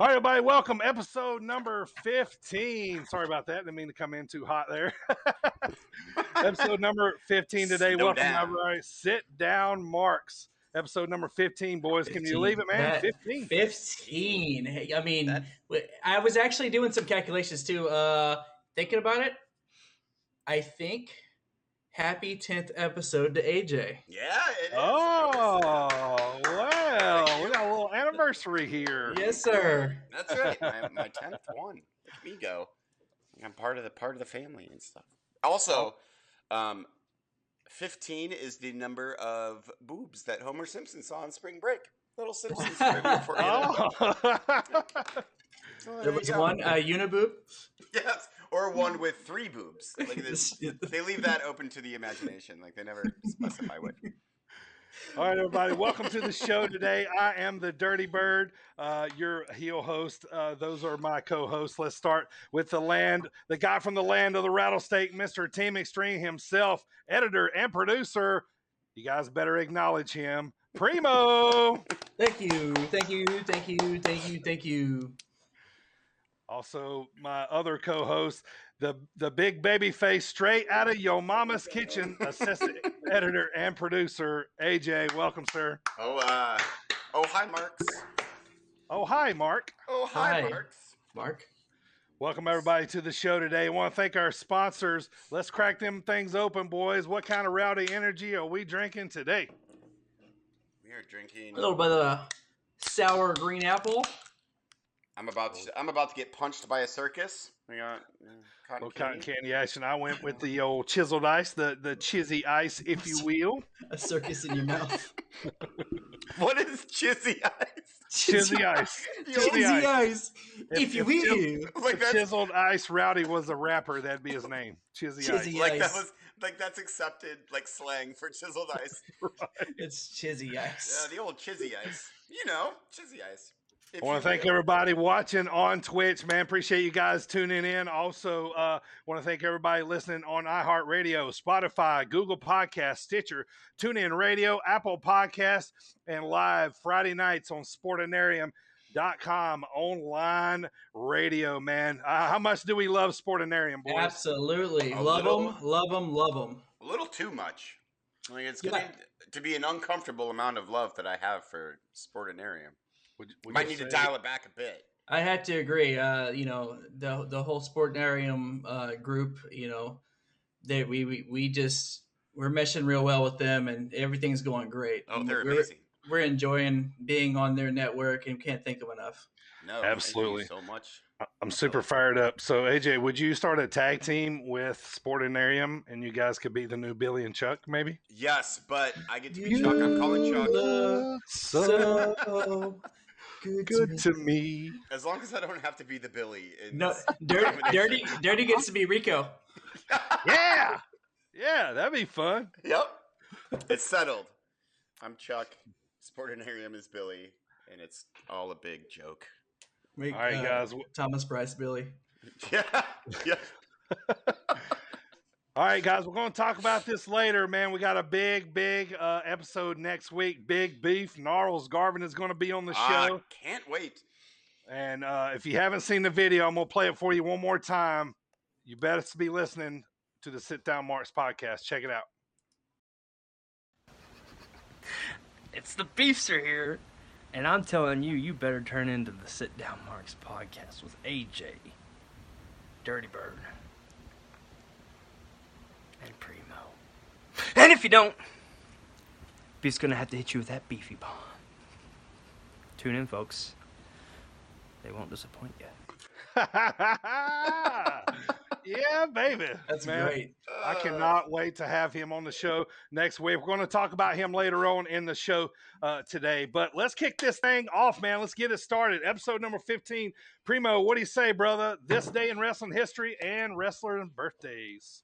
All right, everybody, welcome. Episode number 15. Sorry about that. Didn't mean to come in too hot there. Episode number 15 today. Slow welcome, down. everybody. Sit down, Marks. Episode number 15, boys. Can you 15. leave it, man? That- 15. 15. Hey, I mean, That- w- I was actually doing some calculations too. Uh, thinking about it, I think happy 10th episode to AJ. Yeah, it is. Oh, well, we got a little anniversary here. Yes, sir. That's right. My, my tenth one. Look at me go. I'm part of the part of the family and stuff. Also, um, fifteen is the number of boobs that Homer Simpson saw on Spring Break. Little Simpsons trivia for you. Oh. So There there was go. one uh, uniboob. Yes, or one with three boobs. Like this, they leave that open to the imagination. Like they never specify what. All right, everybody, welcome to the show today. I am the Dirty Bird, uh, your heel host. Uh, those are my co-hosts. Let's start with the land, the guy from the land of the rattlesnake, Mr. Team Extreme himself, editor and producer. You guys better acknowledge him, Primo. Thank you. Thank you. Thank you. Thank you. Thank you. Also, my other co-host, the the big baby face, straight out of your mama's kitchen, assistant editor and producer, AJ. Welcome, sir. Oh, uh, oh, hi, Marks. Oh, hi, Mark. Oh, hi, Hi. Marks. Mark. Welcome everybody to the show today. I want to thank our sponsors. Let's crack them things open, boys. What kind of rowdy energy are we drinking today? We are drinking. A little bit of sour green apple. I'm about to. I'm about to get punched by a circus. We got uh, cotton Little cotton candy. ice, and I went with the old chiseled ice, the the chizzy ice, if you will. A circus in your mouth. What is chizzy ice? Chizzy ice. Chizzy Chizzy Cheesy ice. If- If you if Chil- will. Like If chiseled ice rowdy was a rapper, that'd be his name. Chizzy, Chizzy ice. like that was like that's accepted like slang for chiseled ice. right. It's chizzy ice. Yeah, ice. the old chizzy ice. You know, chizzy ice. If I want to thank will. everybody watching on Twitch, man. Appreciate you guys tuning in. Also, uh, want to thank everybody listening on iHeartRadio, Spotify, Google Podcast, Stitcher, TuneIn Radio, Apple Podcasts, and live Friday nights on Sportinarium.com online radio, man. Uh, how much do we love Sportinarium, boys? Absolutely. A love little- them. Love them. Love them. a little too much. Like it's Yeah. getting to be an uncomfortable amount of love that I have for Sportinarium. Would- would Might you need to dial it back a bit. I had to agree. Uh, you know, the the whole Sportinarium uh, group, you know, they we, we we just we're meshing real well with them, and everything's going great. Oh, they're we're, amazing. We're enjoying being on their network, and can't thank them enough. No, Absolutely. Thank you so much. I'm super fired up. So, AJ, would you start a tag team with Sportinarium and you guys could be the new Billy and Chuck, maybe? Yes, but I get to be Chuck. I'm calling Chuck. look So So good, good to to me. As long as I don't have to be the Billy. No, dirty, dirty, dirty gets to be Rico. Yeah. Yeah, that'd be fun. Yep. It's settled. I'm Chuck. Sportinarium is Billy, and it's all a big joke. Rick, All right, uh, guys. Thomas Bryce, Billy. Yeah. Yeah. All right, guys, we're going to talk about this later, man. We got a big, big uh, episode next week. Big beef. Gnarls Garvin is going to be on the show. can't wait. And uh, if you haven't seen the video, I'm going to play it for you one more time. You better be listening to the Sit Down Marks podcast. Check it out. It's the Beefster here, and I'm telling you, you better turn into the Sit Down Marks podcast with AJ, Dirty Bird, and Primo. And if you don't, Beef's gonna have to hit you with that beefy bomb. Tune in, folks. They won't disappoint you. yeah, baby. That's man. great. I cannot wait to have him on the show next week. We're going to talk about him later on in the show uh, today. But let's kick this thing off, man. Let's get it started. Episode number 15. Primo, what do you say, brother? This day in wrestling history and wrestler birthdays.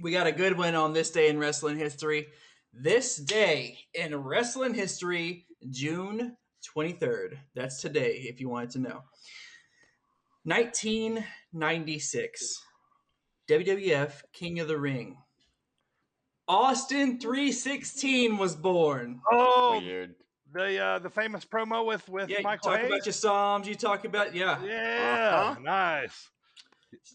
We got a good one on this day in wrestling history. This day in wrestling history, June 23rd. That's today, if you wanted to know. 1996. WWF King of the Ring. Austin 316 was born. Oh, Weird. the uh, the famous promo with with Yeah, you talk Hayes? about your Psalms. You talk about yeah, yeah, Uh-huh. nice.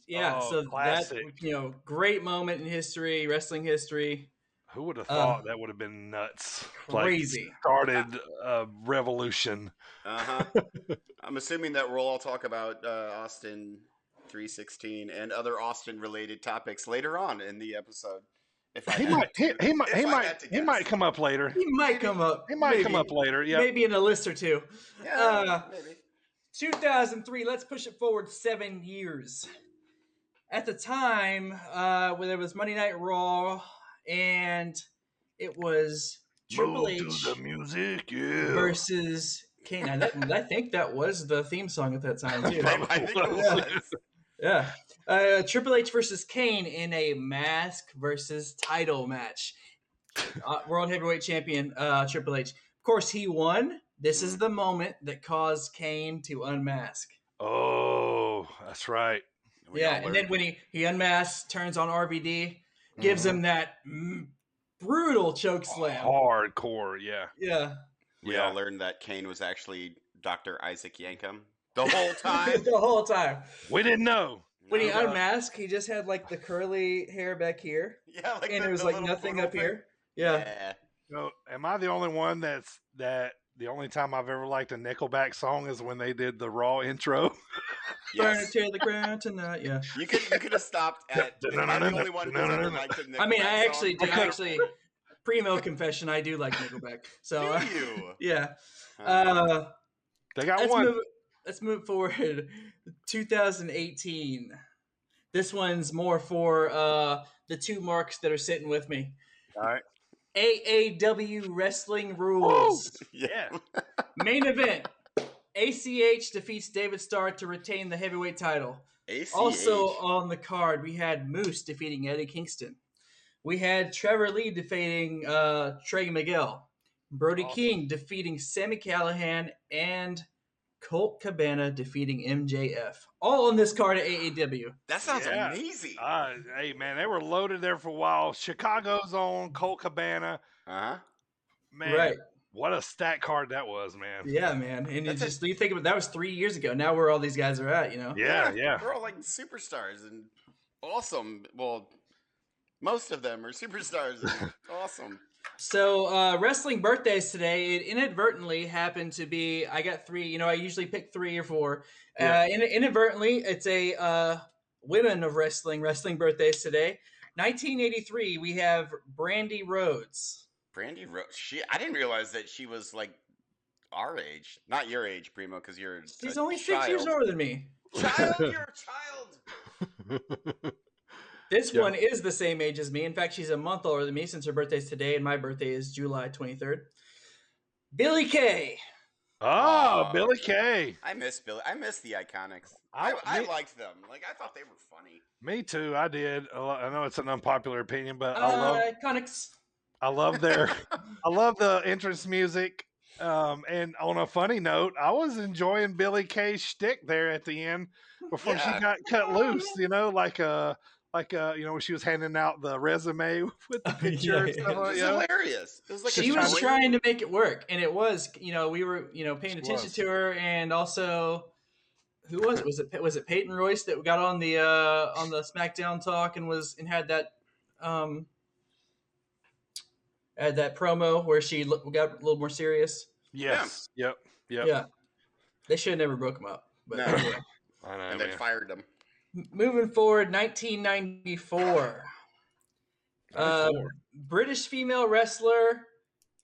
Yeah. Oh, so that classic. you know, great moment in history, wrestling history. Who would have Uh, thought that would have been nuts? Like, Crazy. started a revolution. Uh huh. I'm assuming that we'll all talk about uh, Austin 316 and other Austin related topics later on in the episode. If He might, he, to- he might, he might, he might come up later. He might come up. He might come up later. Yeah. Maybe in a list or two. Yeah, Uh, maybe. 2003. Let's push it forward seven years. At the time, uh, when there was Monday Night Raw, and it was Triple Move H to the music, yeah. versus Kane. I, I think that was the theme song at that time too. I think it Yeah. Yeah. Uh, Triple H versus Kane in a mask versus title match. Uh, World Heavyweight Champion uh, Triple H. Of course, he won. This is the moment that caused Kane to unmask. Oh, that's right. We yeah, and then when he, he unmasks, turns on RVD, gives mm-hmm. him that brutal choke slam. Hardcore, yeah. Yeah. we yeah. all learned that Kane was actually Dr. Isaac Yankem the whole time. the whole time. We didn't know. When he No, no. unmasked, he just had like the curly hair back here, yeah, like and the- it was like nothing up thing. here. Yeah. yeah. No, am I the only one that's that? The only time I've ever liked a Nickelback song is when they did the Raw intro. Burn it Yes. to the ground tonight. Yeah. You could you could have stopped at. Am I the only one who's ever liked a I mean, I actually song? do. Actually, primo confession, I do like Nickelback. So uh, Do you? yeah. Huh. Uh, They got let's one. move. Let's move forward. 2018. This one's more for uh, the two marks that are sitting with me. All right. AAW Wrestling Rules. yeah. Main event. ACH defeats David Starr to retain the heavyweight title. ACH. Also on the card, we had Moose defeating Eddie Kingston. We had Trevor Lee defeating uh, Trey Miguel. Brody Awesome. King defeating Sami Callihan and Colt Cabana defeating MJF. All on this card at AAW. that sounds Yeah. amazing. Uh, hey man, they were loaded there for a while. Chicago's on Colt Cabana. Uh huh. Man, Right. what a stat card that was, man. Yeah, man. And you That's a- just you think about that was three years ago. Now where all these guys are at, you know? Yeah, yeah. They're all like superstars and awesome. Well, most of them are superstars awesome. So uh, wrestling birthdays today, it inadvertently happened to be. I got three. You know, I usually pick three or four. Yeah. Uh, in, inadvertently, it's a uh, women of wrestling wrestling birthdays today. 1983, we have Brandi Rhodes. Brandi Rhodes. She. I didn't realize that she was like our age, not your age, Primo, because you're. She's a only six years older than me. Child, you're a child. This Yeah. one is the same age as me. In fact, she's a month older than me since her birthday's today, and my birthday is July 23rd. Billie Kay. oh, Aw. Billie Kay. I miss Billy. I miss the Iconics. I- I, I, liked them. Like I thought they were funny. Me too. I did. I know it's an unpopular opinion, but I Uh, love Iconics. I love their I love the entrance music. Um, and on a funny note, I was enjoying Billie Kay's shtick there at the end before Yeah. she got cut loose. You know, like uh like uh you know when she was handing out the resume with the Yeah, picture and yeah. stuff It was that. hilarious. It was like she was show. trying to make it work and it was you know we were you know paying She attention was. to her and also who was it was it was it Peyton Royce that got on the uh on the SmackDown talk and was and had that um had that promo where she got a little more serious Yes. Yep. Yep. yeah they should have never broke them up but No. anyway. I know, and then man. fired them. M- moving forward 1994 uh, British female wrestler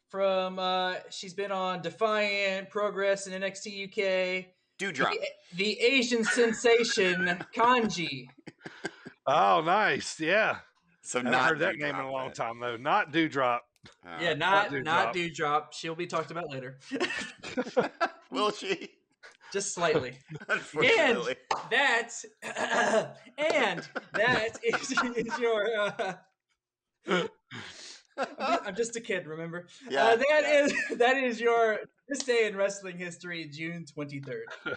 from uh she's been on Defiant, Progress, and NXT UK. Dewdrop. The, the Asian sensation Kanji. Oh, nice. Yeah. So I haven't not heard that name in a long time though. Not Dewdrop. Uh, yeah, not Dewdrop. not Dewdrop. She'll be talked about later, Will she? Just slightly. Unfortunately. That and that is, is your. Uh, I'm, just, I'm just a kid, remember? Yeah, uh, that yeah. is that is your this day in wrestling history, June 23rd.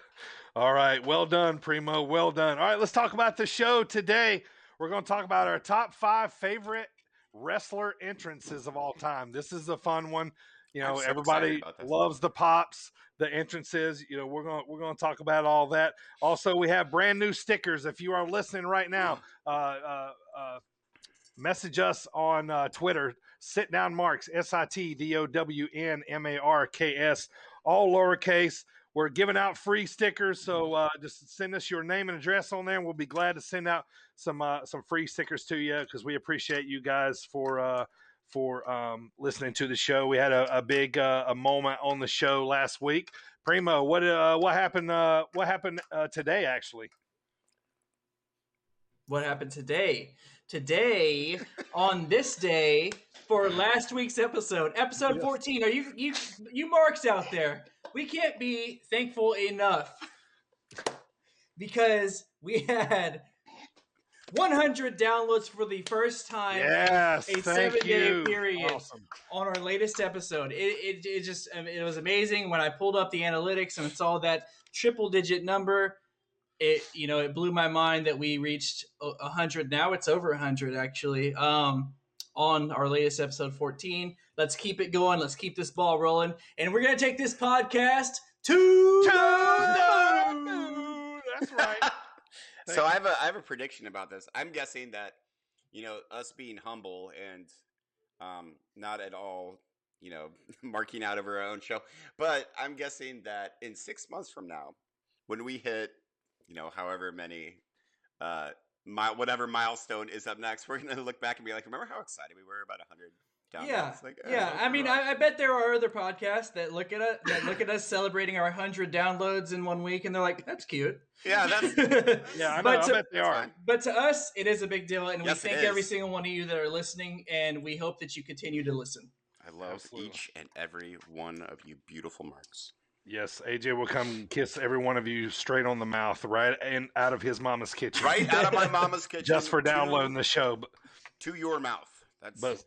All right, well done, Primo. Well done. All right, let's talk about the show today. We're going to talk about our top five favorite wrestler entrances of all time. This is a fun one. You know, so everybody loves the pops, the entrances. You know, we're gonna we're gonna talk about all that. Also, we have brand new stickers. If you are listening right now, uh, uh, uh, message us on uh, Twitter. Sit down, Marks. S I T D O W N M A R K S. All lowercase. We're giving out free stickers, so uh, just send us your name and address on there, and we'll be glad to send out some uh, some free stickers to you because we appreciate you guys for uh, for um, listening to the show. We had a, a big uh, a moment on the show last week. Primo, what uh, what happened? Uh, what happened uh, today? Actually, What happened today? Today, on this day, for last week's episode, episode. 14. Are you you you marks out there? We can't be thankful enough because we had 100 downloads for the first time yes, a thank seven-day period. Awesome. on our latest episode. It, it, it just it was amazing when I pulled up the analytics and saw that triple digit number. It you know it blew my mind that we reached a a hundred. Now it's over hundred actually. Um, on our latest episode fourteen. Let's keep it going. Let's keep this ball rolling, and we're gonna take this podcast to the moon. That's right so I have a I have a prediction about this. I'm guessing that you know us being humble and um, not at all you know marking out of our own show, but I'm guessing that in six months from now, when we hit you know however many uh, my, whatever milestone is up next, we're gonna look back and be like, remember how excited we were about 100 down. Yeah, like, yeah. Oh, I mean, I, I, bet there are other podcasts that look at us that look at us celebrating our hundred downloads in one week, and they're like, "That's cute." Yeah, that's yeah. I, know, but to, I bet they are. But to us, it is a big deal, and yes, we thank every single one of you that are listening, and we hope that you continue to listen. I love Absolutely. each and every one of you, beautiful marks. Yes, AJ will come kiss every one of you straight on the mouth, right and out of his mama's kitchen, right out of my mama's kitchen, just for downloading to, the show to your mouth. That's but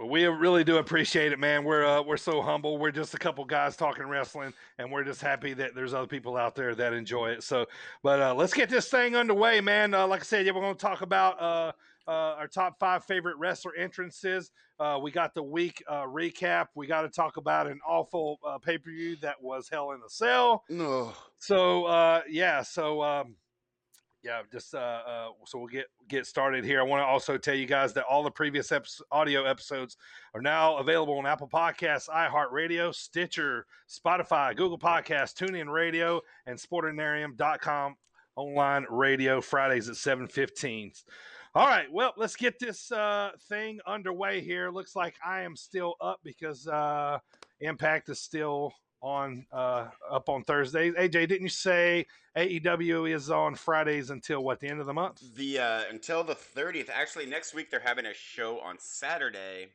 but we really do appreciate it, man. We're uh, we're so humble. We're just a couple guys talking wrestling, and we're just happy that there's other people out there that enjoy it. So, but uh, let's get this thing underway, man. Uh, like I said, yeah, we're going to talk about uh, uh, our top five favorite wrestler entrances. Uh, we got the week uh, recap. We got to talk about an awful uh, pay per view that was Hell in a Cell. no. So uh, yeah, so um, yeah, just uh, uh, so we'll get get started here. I want to also tell you guys that all the previous audio episodes are now available on Apple Podcasts, iHeartRadio, Stitcher, Spotify, Google Podcasts, TuneIn Radio, and Sportinarium.com online radio Fridays at seven fifteen. All right, well, let's get this uh, thing underway here. Looks like I am still up because uh, Impact is still on uh, up on Thursdays. AJ, didn't you say AEW is on Fridays until what the end of the month? The uh, until the thirtieth. Actually, next week they're having a show on Saturday,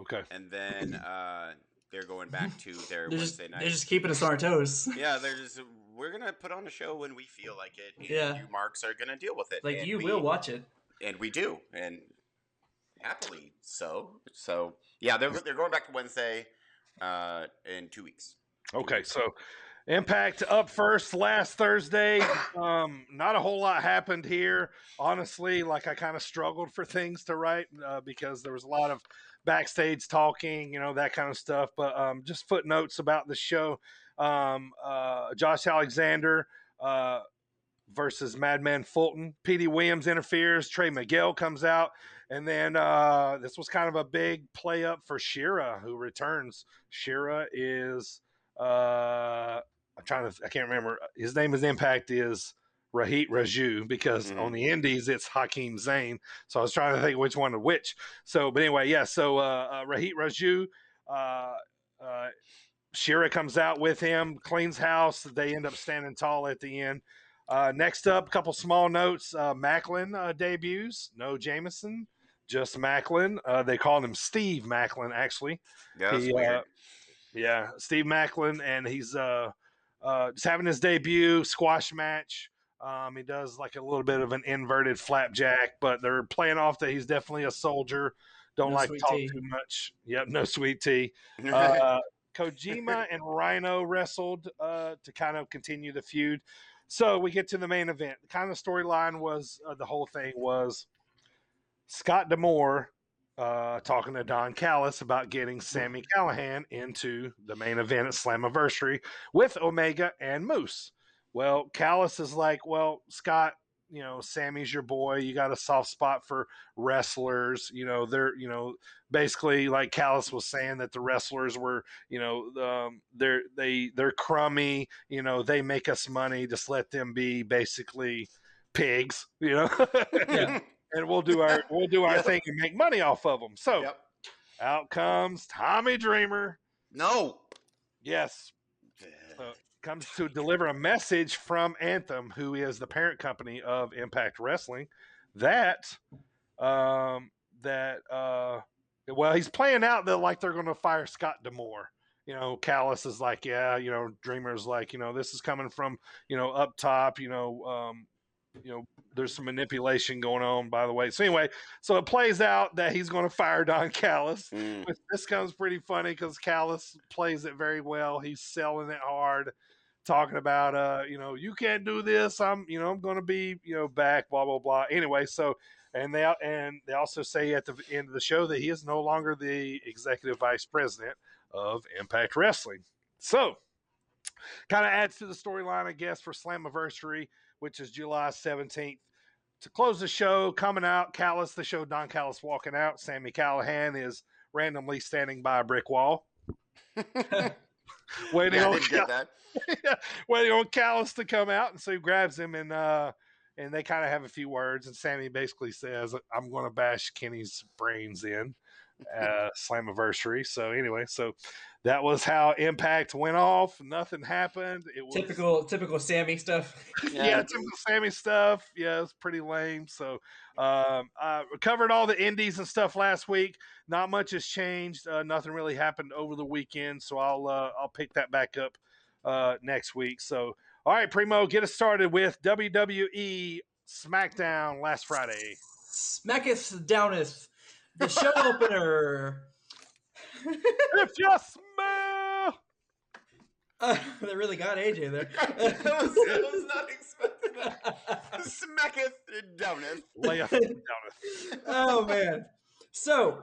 Okay. and then uh, they're going back to their They're just, Wednesday they're just keeping us on our toes. Yeah, they're just. We're gonna put on a show when we feel like it. And Yeah. you marks are gonna deal with it. Like and you we- will watch it. and we do, and happily so. So yeah, they're they're going back to Wednesday uh, in two weeks. Okay, so Impact up first last Thursday. Um, not a whole lot happened here. Honestly, like I kind of struggled for things to write uh, because there was a lot of backstage talking, you know, that kind of stuff. But um, just footnotes about the show. Um, uh, Josh Alexander uh, versus Madman Fulton. Petey Williams interferes. Trey Miguel comes out. And then uh, this was kind of a big play up for Shera, who returns. Shera is uh I'm trying to I can't remember his name is Impact is Rohit Raju because Mhm. on the Indies it's Hakeem Zayn. So I was trying to think which one to which. So but anyway, yeah, so uh, uh Rohit Raju uh uh Shera comes out with him, cleans house. They end up standing tall at the end. Uh, next up, a couple small notes. Uh, Maclin uh, debuts. No Jameson, just Maclin. Uh, they called him Steve Maclin, actually. Yeah, He, uh. Yeah, Steve Maclin, and he's uh, uh, just having his debut squash match. Um, he does like a little bit of an inverted flapjack, but they're playing off that he's definitely a soldier. Don't No like talk tea. too much. Yep, no sweet tea. Uh, Kojima and Rhino wrestled uh, to kind of continue the feud. So we get to the main event. The kind of storyline was uh, the whole thing was Scott D'Amore uh, talking to Don Callis about getting Sami Callihan into the main event at Slammiversary with Omega and Moose. Well, Callis is like, well, Scott, you know, Sammy's your boy. You got a soft spot for wrestlers. You know, they're, you know, basically like Callis was saying that the wrestlers were, you know, um, they're they they're crummy. You know, they make us money. Just let them be basically pigs. You know, Yeah. and we'll do our we'll do our Yep. thing and make money off of them. So Yep. out comes Tommy Dreamer. No. Yes, Uh, comes to deliver a message from Anthem, who is the parent company of Impact Wrestling, that um, that uh, well, he's playing out that like they're going to fire Scott D'Amore. You know, Callis is like, yeah, you know, Dreamer's like, you know, this is coming from you know up top. You know, um, you know, there's some manipulation going on, by the way. So anyway, so it plays out that he's going to fire Don Callis. Mm. This comes pretty funny because Callis plays it very well. He's selling it hard, talking about uh, you know, you can't do this. I'm, you know, I'm going to be, you know, back. Blah blah blah. Anyway, so and they and they also say at the end of the show that he is no longer the executive vice president of Impact Wrestling. So kind of adds to the storyline, I guess, for Slammiversary, which is July 17th. To close the show, coming out, Callis, the show, Don Callis walking out. Sami Callihan is randomly standing by a brick wall, waiting Yeah, I on didn't that. waiting on Callis to come out, and so he grabs him and uh and they kind of have a few words, and Sammy basically says, "I'm going to bash Kenny's brains in." Uh, Slammiversary. So anyway, so that was how Impact went off. Nothing happened. It was Typical, typical Sammy stuff. yeah, typical Sammy stuff. Yeah, it's pretty lame. So, um, I covered all the indies and stuff last week. Not much has changed. Uh, nothing really happened over the weekend. So I'll uh, I'll pick that back up uh, next week. So, all right, Primo, get us started with WWE SmackDown last Friday. Smacketh downeth. The show opener. if you smell, Uh, they really got AJ there. I was, I was not expecting that. Smacketh downeth. layeth downeth. oh man. So,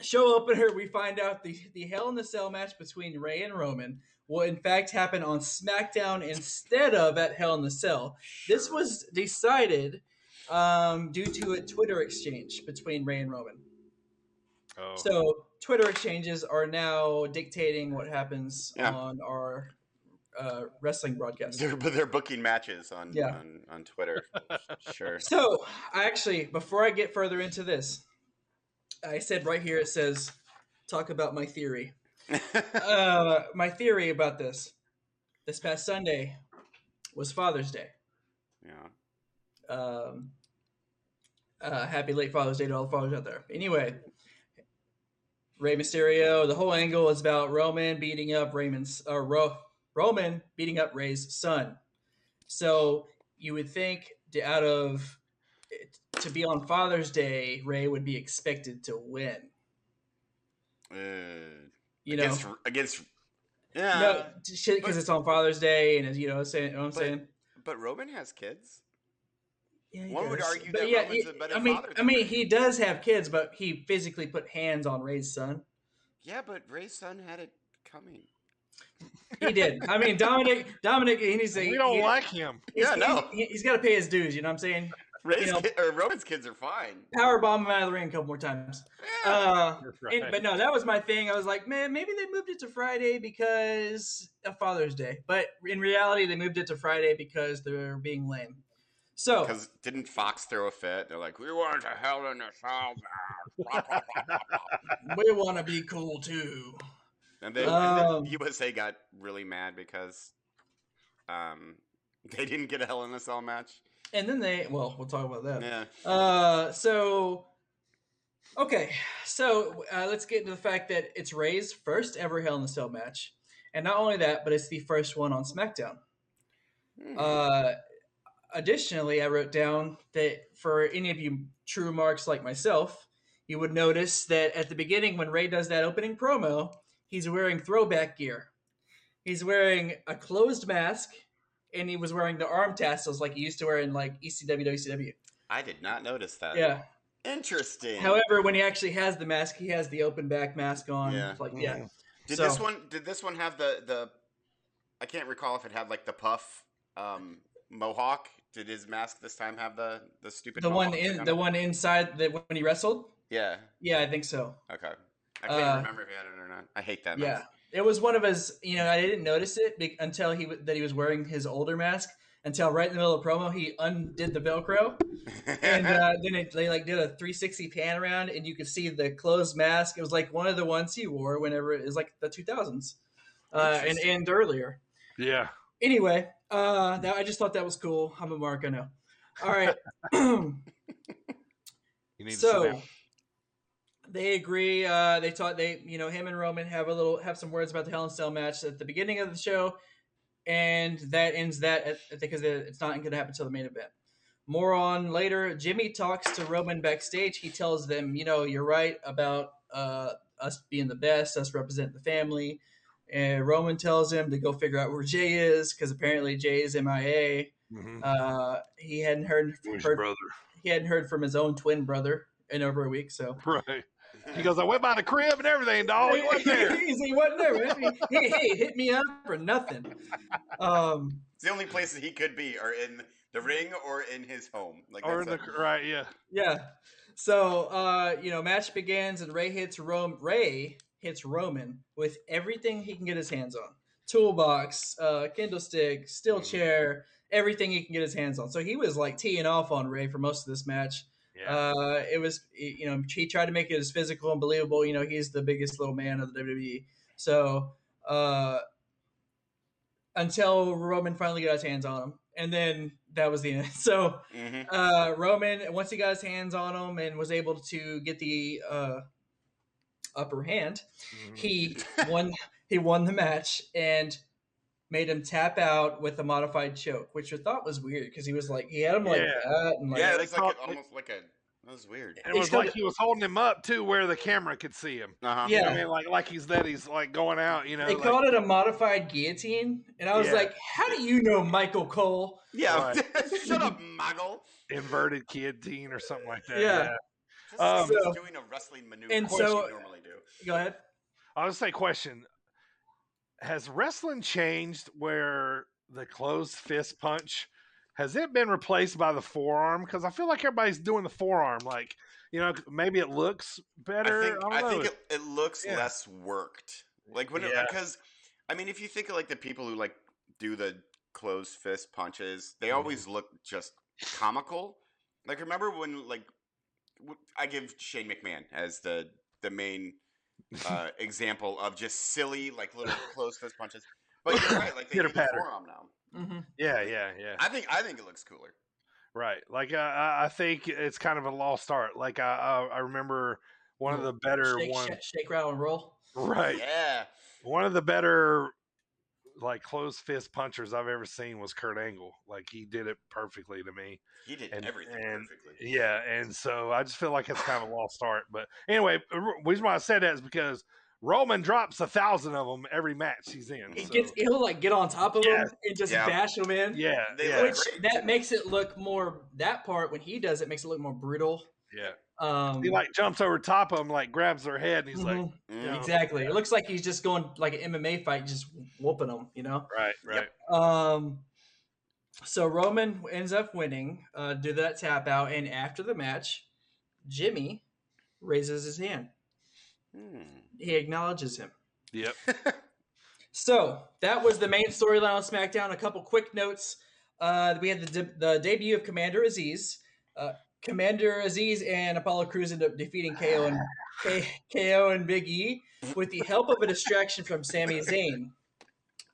show opener, we find out the the Hell in the Cell match between Rey and Roman will in fact happen on SmackDown instead of at Hell in the Cell. This was decided um, due to a Twitter exchange between Rey and Roman. Oh, So Twitter exchanges are now dictating what happens Yeah. on our uh, wrestling broadcast. They're, they're booking matches on Yeah. on, on Twitter. sure. So, I actually, before I get further into this, I said right here it says, talk about my theory. Uh, my theory about this this past Sunday was Father's Day. yeah. Um, uh, happy late Father's Day to all the fathers out there. Anyway, Rey Mysterio, the whole angle is about Roman beating up Raymond's, or Ro- Roman beating up Rey's son. So you would think to, out of to be on Father's Day, Rey would be expected to win. Uh, You know, against, against yeah. no, because it's on Father's Day, and you know, saying, you know what I'm But- saying. But Roman has kids. Yeah, he One would argue But that yeah, Roman's he- a better I mean, father I mean, Rey. he does have kids, but he physically put hands on Rey's son. Yeah, but Rey's son had it coming. He did. I mean, Dominic, Dominic, he needs to. we don't he- like him. he's- Yeah, no. he's- he's got to pay his dues. You know what I'm saying? Rey's know- kid, or Roman's kids are fine. Power bomb him out of the ring a couple more times. Yeah. Uh, That's and- but no, that was my thing. I was like, man, maybe they moved it to Friday because of Father's Day. But in reality, they moved it to Friday because they're being lame. So Because didn't Fox throw a fit? They're like, we want to hell in a cell match." we want to be cool too. and then, Um, and then USA got really mad because um, they didn't get a Hell in a Cell match. And then they, well, we'll talk about that. Yeah. Uh, so okay, so uh, let's get into the fact that it's Rey's first ever Hell in a Cell match, and not only that, but it's the first one on SmackDown. Hmm. Uh, additionally, I wrote down that for any of you true marks like myself, you would notice that at the beginning when Rey does that opening promo, he's wearing throwback gear. He's wearing a closed mask, and he was wearing the arm tassels like he used to wear in like ECW, WCW. I did not notice that. Yeah. Interesting. However, when he actually has the mask, he has the open back mask on. Yeah. Like yeah. Mhm. did so- this one? Did this one have the the? I can't recall if it had like the puff um, mohawk. Did his mask this time have the the stupid? The one in on the one inside that when he wrestled. Yeah. Yeah, I think so. Okay. I can't Uh, remember if he had it or not. I hate that. Yeah, it was one of his. You know, I didn't notice it be- until he w- that he was wearing his older mask. Until right in the middle of promo, he undid the Velcro, mask. and uh, then it, they like did a 360 pan around, and you could see the closed mask. It was like one of the ones he wore whenever it was like the 2000s, uh, and and earlier. Yeah. Anyway, uh, that, I just thought that was cool. I'm a mark, I know. All right. You need so they agree. Uh, they taught they you know him and Roman have a little have some words about the Hell in a Cell match at the beginning of the show, and that ends that because it's not going to happen until the main event. More on later. Jimmy talks to Roman backstage. He tells them, you know, you're right about uh, us being the best, us representing the family. And Roman tells him to go figure out where Jay is because apparently Jay is MIA. Mhm. Uh, he hadn't heard, heard brother? he hadn't heard from his own twin brother in over a week. So Right. He goes, I went by the crib and everything, dog. He wasn't there. he, he wasn't there. He, he, he hit me up for nothing. Um, It's the only places he could be are in the ring or in his home. Like Or in the it. right, yeah. yeah. So uh, you know, match begins and Rey hits Rome. Rey hits Roman with everything he can get his hands on: toolbox, uh, kendo stick, steel Mhm. chair, everything he can get his hands on. So he was like teeing off on Rey for most of this match. Yeah. Uh, it was you know he tried to make it as physical and believable. You know he's the biggest little man of the WWE. So uh, until Roman finally got his hands on him, and then that was the end. So Mhm. uh, Roman once he got his hands on him and was able to get the uh, upper hand, Mhm. he won. He won the match and made him tap out with a modified choke, which I thought was weird because he was like he had him like Yeah. that and like yeah, they it's like a, almost like a. That was weird. it was like he was holding him up too, where the camera could see him. Uh-huh. Yeah. I mean, like like he's that he's like going out, you know. They like- called it a modified guillotine, and I was Yeah. like, "How do you know Michael Cole?" Yeah. Shut up, Muggle. inverted guillotine or something like that. Yeah. Just Um, So- doing a wrestling maneuver. and so- normally do. Go ahead. I would say, question: Has wrestling changed where the closed fist punch has it been replaced by the forearm? Because I feel like everybody's doing the forearm. Like, you know, maybe it looks better. I think don't I, know. think it, it looks Yeah. less worked. Like when Yeah. because I mean if you think of like the people who like do the closed fist punches, they Mhm. always look just comical. Like remember when like I give Shane McMahon as the the main uh, example of just silly like little close fist punches. But you're right, like they do the Pitter-patter. forearm now. Mm-hmm. yeah, yeah, yeah. I think I think it looks cooler. Right. Like uh, I I think it's kind of a lost art. Like I I, I remember one of the better Shake, one. shake, shake, rattle, and roll. Right. Yeah. One of the better like closed fist punchers I've ever seen was Kurt Angle. Like he did it perfectly to me. He did And- everything and- perfectly. Yeah, and so I just feel like it's kind of a lost art. But anyway, reason why I said that is because Roman drops a thousand of them every match he's in. He so- gets he'll like get on top of Yeah. him and just Yeah. bash them in. yeah, They yeah, Which that makes it look more that part when he does it makes it look more brutal. yeah. Um He like jumps over top of them, like grabs their head, and he's like, mhm, Mm. exactly. It looks like he's just going like an MMA fight, just whooping them. You know. right, right. Um, so Roman ends up winning, uh, do that tap out, and after the match, Jimmy raises his hand. Mm. He acknowledges him. Yep. So that was the main storyline on SmackDown. A couple quick notes. Uh, we had the, de- the debut of Commander Azeez. Uh, Commander Azeez and Apollo Crews end up defeating KO and K- KO and Big E with the help of a distraction from Sami Zayn.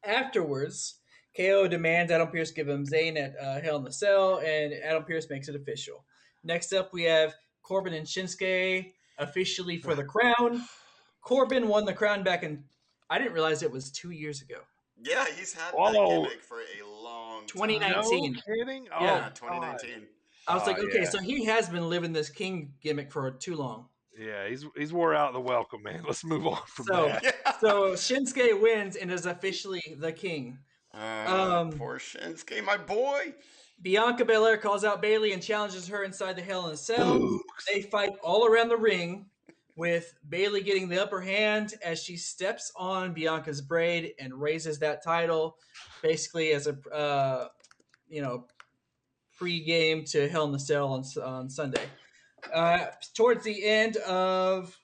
Afterwards, KO demands Adam Pearce give him Zayn at uh, Hell in the Cell, and Adam Pearce makes it official. Next up, we have Corbin and Shinsuke officially for the crown. Corbin won the crown back in. I didn't realize it was two years ago. Yeah, he's had that gimmick for a long time. 2019. No kidding? Oh, Yeah. Yeah, 2019. I was Oh, like, okay, yeah. so he has been living this king gimmick for too long. Yeah, he's he's wore out the welcome, man. Let's move on from So- that. Yeah. So Shinsuke wins and is officially the king. Uh, Um, poor Shinsuke, my boy. Bianca Belair calls out Bayley and challenges her inside the Hell in a Cell. They fight all around the ring, with Bayley getting the upper hand as she steps on Bianca's braid and raises that title, basically as a uh, you know pre-game to Hell in the Cell on on Sunday. Uh, towards the end of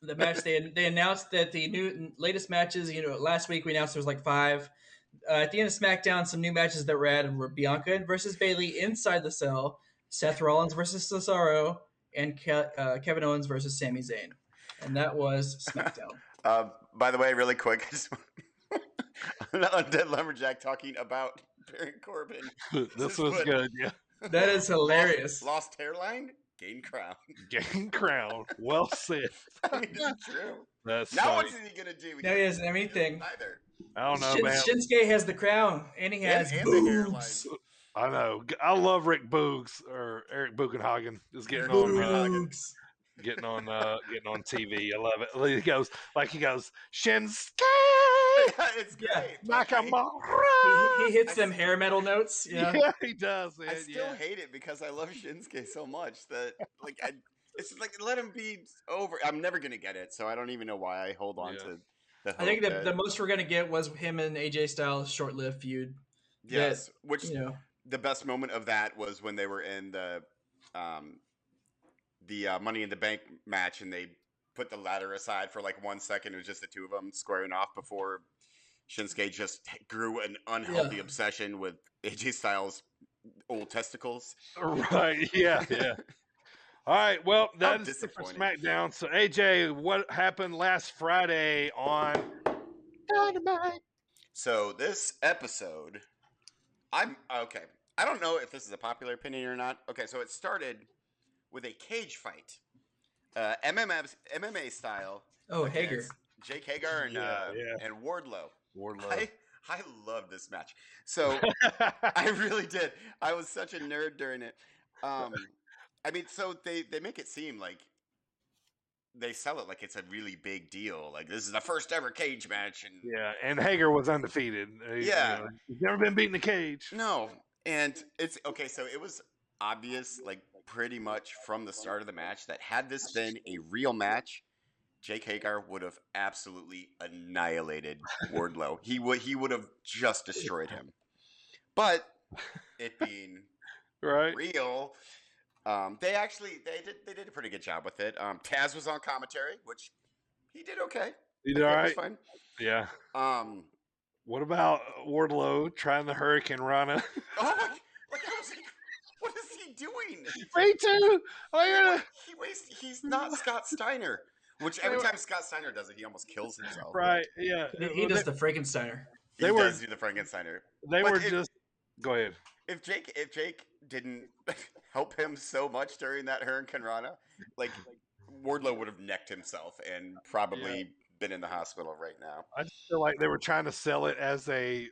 the match, they they announced that the new latest matches. You know, last week we announced there was like five. Uh, at the end of SmackDown, some new matches that were added were Bianca versus Bayley inside the cell, Seth Rollins versus Cesaro, and Ke- uh, Kevin Owens versus Sami Zayn, and that was SmackDown. Uh, by the way, really quick, I just Undead Lumberjack talking about Baron Corbin. this is was good. good. Yeah. that is hilarious. Lost, lost hairline, gain crown. Gain crown. Well said. I mean, it's true. That's Now funny. what's he gonna do? Now he doesn't have anything. Neither. I don't know, Shin- man. Shinsuke has the crown, and he has and the hairline. boobs. I know. I love Rick Boogs or Eric Bugenhagen. Just getting Eric on, Bugenhagen. Boobs. getting on, uh, getting on TV. I love it. He goes like he goes Shinsuke it's great. but Nakamura. He, he hits them hair metal notes. Yeah. Yeah. he does. Man. I still yeah. hate it because I love Shinsuke so much that like I, it's just like let him be over. I'm never gonna get it, so I don't even know why I hold on Yeah. to the. I think hope the, that- the most we're gonna get was him and AJ Styles short-lived feud. yes, which You know, the best moment of that was when they were in the um the uh, Money in the Bank match and they put the ladder aside for like one second. It was just the two of them squaring off before Shinsuke just grew an unhealthy Yeah. obsession with AJ Styles' old testicles. Right. Yeah. Yeah. All right. Well, that I'm is it for. SmackDown. So AJ, what happened last Friday on Dynamite? So this episode, I'm okay. I don't know if this is a popular opinion or not. Okay, so it started with a cage fight, uh, MMA MMA style. oh Hager. Jake Hager, and Yeah, uh, yeah. and Wardlow. Wardlow. I I love this match. So I really did. I was such a nerd during it. Um, I mean, so they they make it seem like they sell it like it's a really big deal. Like this is the first ever cage match, and yeah, and Hager was undefeated. Uh, you Yeah. know, he's never been beaten in the cage. No, and it's okay. So it was obvious, like pretty much from the start of the match, that had this been a real match, Jake Hager would have absolutely annihilated Wardlow. He would he would have just destroyed him. But it being Right. real, um, they actually they did they did a pretty good job with it. Um, Taz was on commentary, which he did okay. You I did all right. think it right. was fine. Yeah. Um, What about Wardlow trying the Hurricanrana? oh my! Like I was what is he doing? Me too. I gotta. He wastes. He's not Scott Steiner. Which every time Scott Steiner does it, he almost kills himself. Right. Yeah. He, he does the Frankensteiner. He They were- does do the Frankensteiner. They Like, were if- just. Go ahead. If Jake, if Jake didn't help him so much during that Hurricanrana, like Wardlow would have necked himself and probably been in the hospital right now. I just feel like they were trying to sell it as a,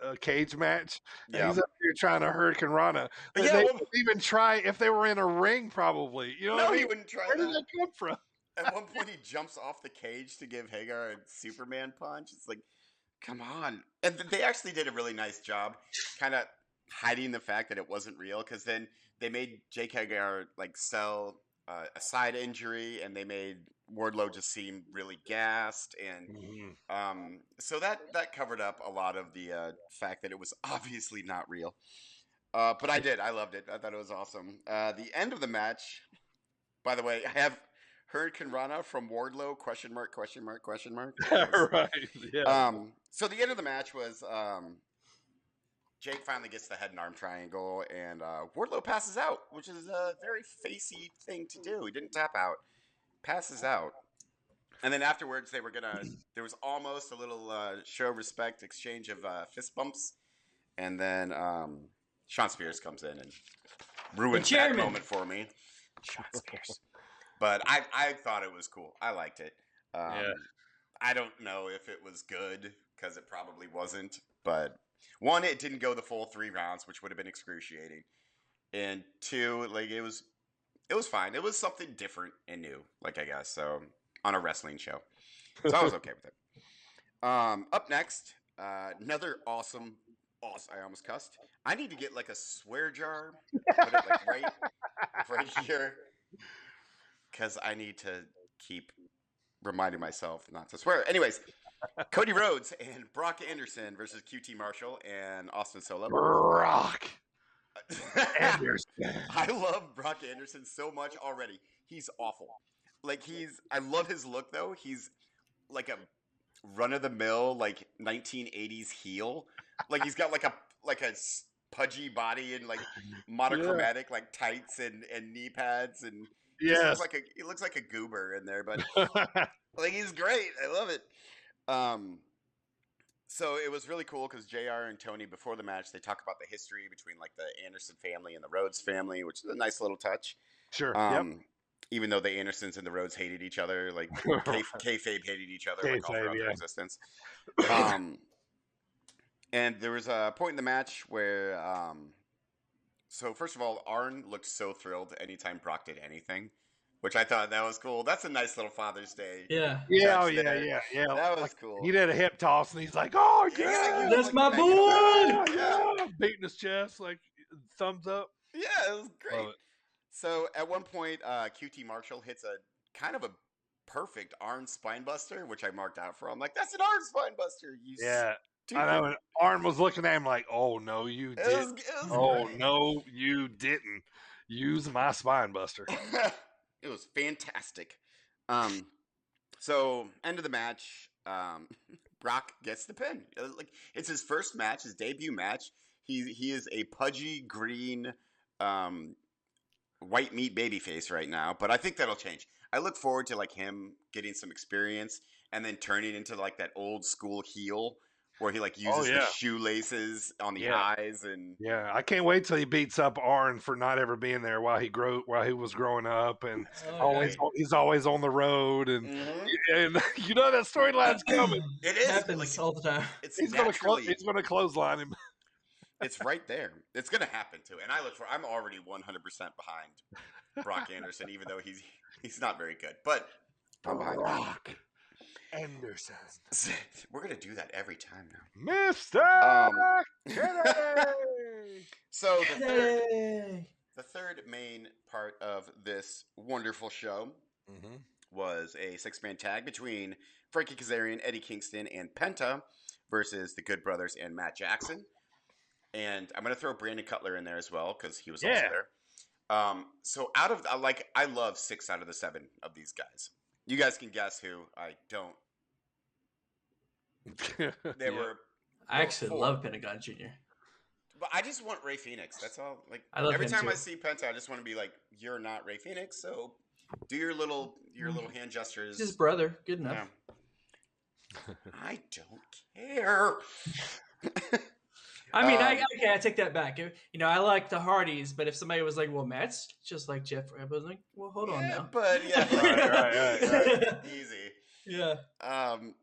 a cage match. Yeah. he's up here trying to Hurricanrana. They, Yeah, they well- would even try if they were in a ring, probably. You know No, I he wouldn't try Where did that. that come from? At one point, he jumps off the cage to give Hager a Superman punch. It's like, come on. And they actually did a really nice job, kind of hiding the fact that it wasn't real. Because then they made Jake Hager like sell uh, a side injury, and they made Wardlow just seem really gassed, and Mm-hmm. um, so that that covered up a lot of the uh, fact that it was obviously not real. Uh, but I did. I loved it. I thought it was awesome. Uh, the end of the match. By the way, I have heard Rana from Wardlow? Question mark? Question mark? Question mark? right. Yeah. um, so the end of the match was um, Jake finally gets the head and arm triangle, and uh, Wardlow passes out, which is a very facey thing to do. He didn't tap out, passes out, and then afterwards they were gonna. There was almost a little uh, show of respect exchange of uh, fist bumps, and then um, Shawn Spears comes in and ruins that moment for me. Shawn Spears, but I I thought it was cool. I liked it. Um, Yeah. I don't know if it was good because it probably wasn't. But one, it didn't go the full three rounds, which would have been excruciating. And two, like it was, it was fine. It was something different and new, like I guess so on a wrestling show. So I was okay with it. Um, up next, Uh, another awesome, awesome. I almost cussed. I need to get like a swear jar, put it like right, right here, because I need to keep reminding myself not to swear. Anyways, Cody Rhodes and Brock Anderson versus QT Marshall and Austin Solo. Brock Anderson. I love Brock Anderson so much already. He's awful. Like he's I love his look though. He's like a run of the mill like 1980s heel. Like he's got like a like a pudgy body and like monochromatic like tights and and knee pads and yeah, looks like a he looks like a goober in there, but like he's great. I love it. Um, so it was really cool because J.R. and Tony before the match they talk about the history between like the Anderson family and the Rhodes family, which is a nice little touch. sure. Um, even though the Andersons and the Rhodes hated each other, like K- kayfabe hated each other like all throughout their yeah. existence. Um, and there was a point in the match where, um, so first of all, Arn looked so thrilled anytime Brock did anything, which I thought that was cool. That's a nice little Father's Day. Yeah. Yeah, oh, yeah, yeah, yeah. That was Like, cool. He did a hip toss and he's like, "Oh Yeah, yeah, That's my like, boy! yeah, yeah," beating his chest like thumbs up. Yeah, it was great. It. So at one point, uh, QT Marshall hits a kind of a perfect Arn spinebuster, which I marked out for him. Like that's an Arn spinebuster. You Yeah, stupid. I know. And Arn was looking at him like, "Oh no, you did. was, it was Oh great. no, you didn't use my spine buster." it was fantastic. Um, so end of the match, um, Brock gets the pin. Uh, Like it's his first match, his debut match. He he is a pudgy green, um, white meat baby face right now, but I think that'll change. I look forward to like him getting some experience and then turning into like that old school heel where he like uses the yeah. shoelaces on the Yeah. eyes and Yeah, I can't wait till he beats up Arn for not ever being there while he grew while he was growing up, and Oh, always he's always on the road, and Mhm. and you know that storyline's coming. it is happens like, all the time. it's He's gonna clo- he's gonna clothesline him. it's right there. It's gonna happen too. And I look for I'm already 100 percent behind Brock Anderson, even though he's he's not very good. But I'm behind him. Brock Anderson, We're gonna do that every time now. Mister Um, Kennedy. So the third, the third main part of this wonderful show Mhm. was a six man tag between Frankie Kazarian, Eddie Kingston, and Penta versus the Good Brothers and Matt Jackson. And I'm going to throw Brandon Cutler in there as well because he was also there. Um, so out of I like, I love six out of the seven of these guys. You guys can guess who. I don't. They Yeah. were, I actually Four. love Pentagon Jr. but I just want Rey Fénix. That's all. Like I love every him time I see Penta, I just want to be like, "You're not Rey Fénix." So do your little your little hand gestures. He's his brother. Good enough. Yeah. I don't care. I mean, I, Um, okay, I take that back. You know, I like the Hardys, but if somebody was like, "Well, Matt's just like Jeff," I was like, "Well, hold on now." But yeah, Right, right, right, right. easy. yeah, Um,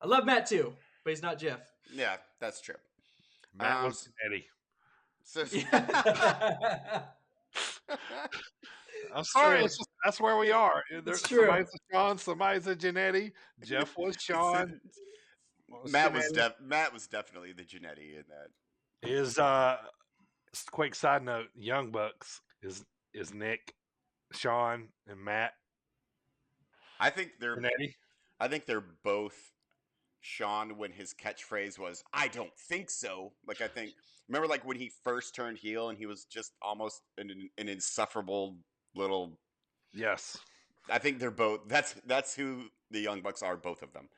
I love Matt too, but he's not Jeff. yeah, that's true. Matt Um, was Eddie. So I'm sorry, true. just, that's where we are. There's true. somebody's a Shawn, somebody's a Jannetty. Jeff was Shawn. Matt was def- Matt was definitely the Jannetty in that. is uh quick side note young bucks is is nick shawn and matt I think they're and eddie I think they're both Shawn when his catchphrase was "I don't think so." Like I think remember like when he first turned heel and he was just almost an, an insufferable little. yes I think they're both. That's that's who the Young Bucks are. Both of them.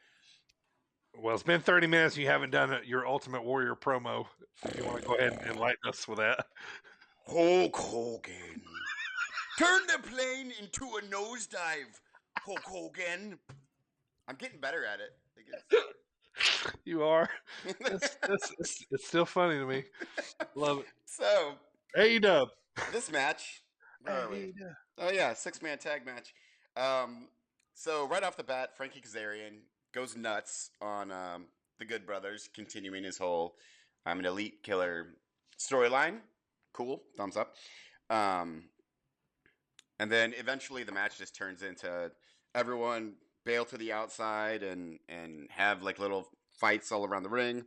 Well it's been 30 minutes you haven't done your ultimate warrior promo if you want to go ahead and enlighten us with that Hulk Hogan. Turn the plane into a nosedive, Hulk Hogan. I'm getting better at it. I guess. you are it's, it's, it's, it's still funny to me love it. so a-dub this match. Where are we? A-Dub. Oh yeah, six man tag match. Um, so right off the bat, Frankie Kazarian goes nuts on um, the Good Brothers, continuing his whole "I'm an elite killer" storyline. Cool, thumbs up. Um, and then eventually the match just turns into everyone bail to the outside and and have like little fights all around the ring.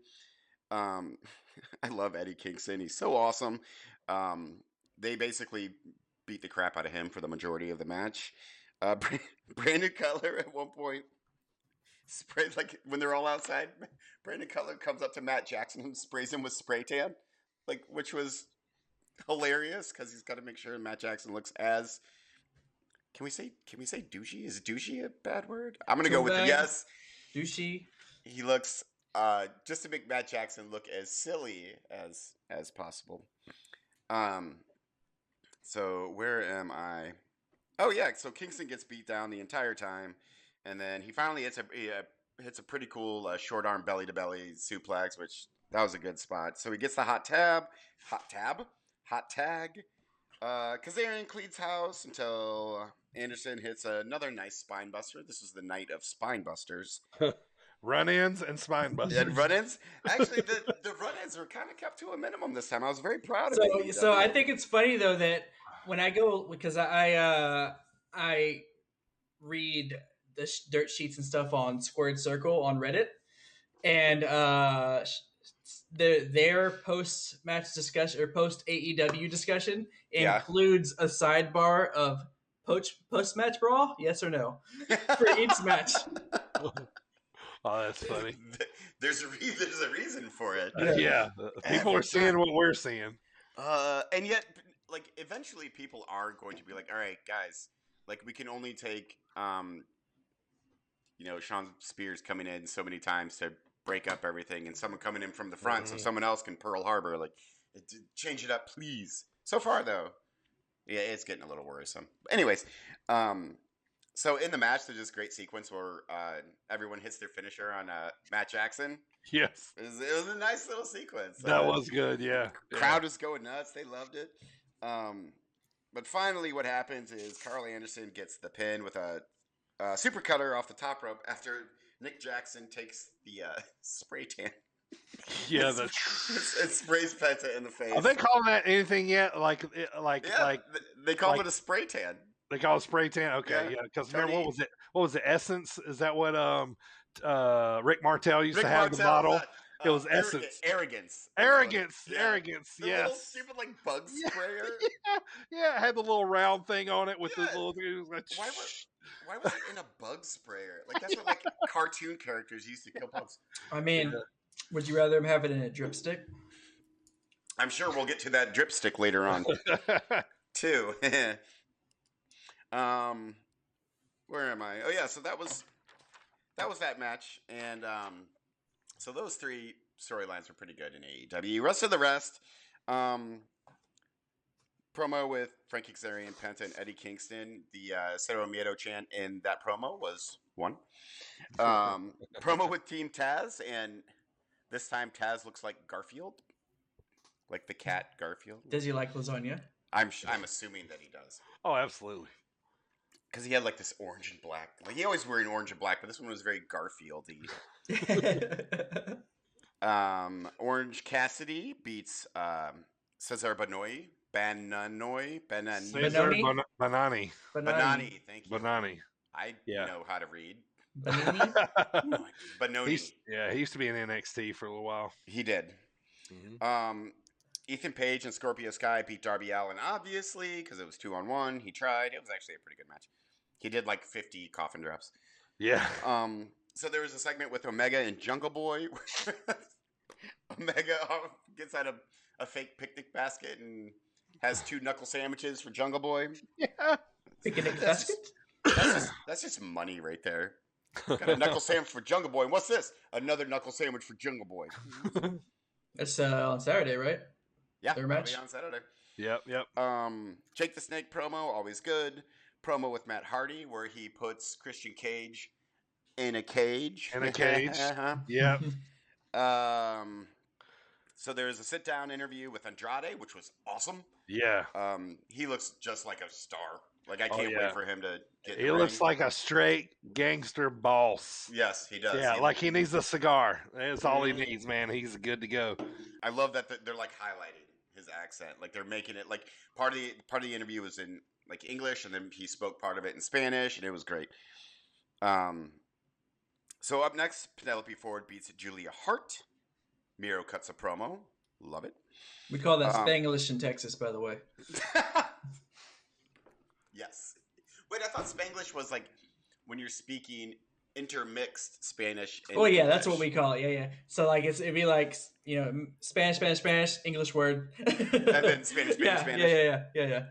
Um, I love Eddie Kingston. He's so awesome. Um, they basically beat the crap out of him for the majority of the match. Uh, Brandon Cutler at one point sprays like when they're all outside. Brandon Cutler comes up to Matt Jackson and sprays him with spray tan, like which was hilarious because he's got to make sure Matt Jackson looks as. Can we say? Can we say douchey? Is douchey a bad word? I'm gonna go with yes. Douchey. He looks uh, just to make Matt Jackson look as silly as as possible. Um. So where am I? Oh yeah. So Kingston gets beat down the entire time, and then he finally hits a he, uh, hits a pretty cool uh, short arm belly to belly suplex, which that was a good spot. So he gets the hot tab, hot tab, hot tag. Uh, Kazarian cleats house until Anderson hits another nice spine buster. This is the night of spine busters. Run-ins and spine busters. And run-ins. Actually, the, the run-ins were kind of kept to a minimum this time. I was very proud of So, it. so I think it's funny though that when I go because I uh, I read the sh- dirt sheets and stuff on Squared Circle on Reddit, and uh, sh- their their post match discussion or post AEW discussion Yeah. includes a sidebar of post post match brawl, yes or no, for each match. Oh, that's funny. there's a re- there's a reason for it. Uh, yeah, uh, people are seeing what we're seeing. Uh, and yet, like, eventually, people are going to be like, "All right, guys, like, we can only take, um, you know, Shawn Spears coming in so many times to break up everything, and someone coming in from the front, so Mhm. someone else can Pearl Harbor. Like, it, change it up, please." So far, though, yeah, it's getting a little worrisome. Anyways, um, so in the match, there's this great sequence where uh, everyone hits their finisher on uh, Matt Jackson. Yes, It was, it was a nice little sequence. that Uh, was good. Yeah, crowd was going nuts. They loved it. Um, but finally, what happens is Carl Anderson gets the pin with a, a super cutter off the top rope after Nick Jackson takes the uh, spray tan. yeah. The, it sprays Penta in the face. are they calling that anything yet? Like, like, yeah, like they call like- it a spray tan. they call it spray tan? Okay, Yeah. yeah. Because remember what was it? What was the Essence? Is that what um uh Rick Martel used Rick to have the Martel, bottle? Uh, It was arrogant- Essence. Arrogance. Arrogance, Yeah. arrogance. The little yes. stupid like bug Yeah. sprayer. yeah, yeah. It had the little round thing on it with Yeah. the little. It like, Why was why was it in a bug sprayer? Like that's what like cartoon characters used to kill bugs. I mean, would you rather him have it in a dripstick? I'm sure we'll get to that dripstick later on too. um, where am I? Oh yeah, so that was that was that match, and um, so those three storylines were pretty good in AEW. Rest of the rest, um, promo with Frankie Kazarian, Penta, and Eddie Kingston. The uh, Cero Miedo chant in that promo was one. Um, promo with Team Taz, and this time Taz looks like Garfield, like the cat Garfield. Does he like lasagna? I'm sh- I'm assuming that he does oh, absolutely. because he had like this orange and black. Like he always wearing orange and black, but this one was very Garfieldy. Um, Orange Cassidy beats um, Cesar Banoy, Bananoy, Banan- Cesar Benoni? Ban- Banani. Banani. Thank you. Banani. I Yeah. know how to read. Banini? Banoni. Yeah, he used to be in NXT for a little while. He did. Um, Ethan Page and Scorpio Sky beat Darby Allin, obviously, because it was two on one. He tried. It was actually a pretty good match. He did like 50 coffin drops. Yeah. Um, so there was a segment with Omega and Jungle Boy. Omega gets out a, a fake picnic basket and has two knuckle sandwiches for Jungle Boy. Yeah. Picnic That's basket? That's just, that's just money right there. Got a knuckle sandwich for Jungle Boy. And what's this? Another knuckle sandwich for Jungle Boy. That's uh, on Saturday, right? Yeah, Their match? on Saturday. Yep. Yep. Um, Jake the Snake promo, always good. Promo with Matt Hardy, where he puts Christian Cage in a cage. In a cage. uh-huh. Yep. Um, so there's a sit down interview with Andrade, which was awesome. Yeah. Um, he looks just like a star. Like I Oh, can't yeah. wait for him to get. He the looks ring. like a straight gangster boss. Yes, he does. Yeah, He- like he needs a cigar. That's all he Mhm. needs, man. He's good to go. I love that they're like highlighting his accent. Like they're making it like part of the part of the interview was in like English, and then he spoke part of it in Spanish, and it was great. Um, So up next, Penelope Ford beats Julia Hart. Miro cuts a promo. Love it. We call that Um, Spanglish in Texas, by the way. yes. Wait, I thought Spanglish was like when you're speaking intermixed Spanish. and Oh yeah, that's what we call it. Yeah, yeah. So like it's it'd be like you know Spanish, Spanish, Spanish, English word, and then Spanish, Spanish, yeah, Spanish. Yeah, yeah, yeah, yeah,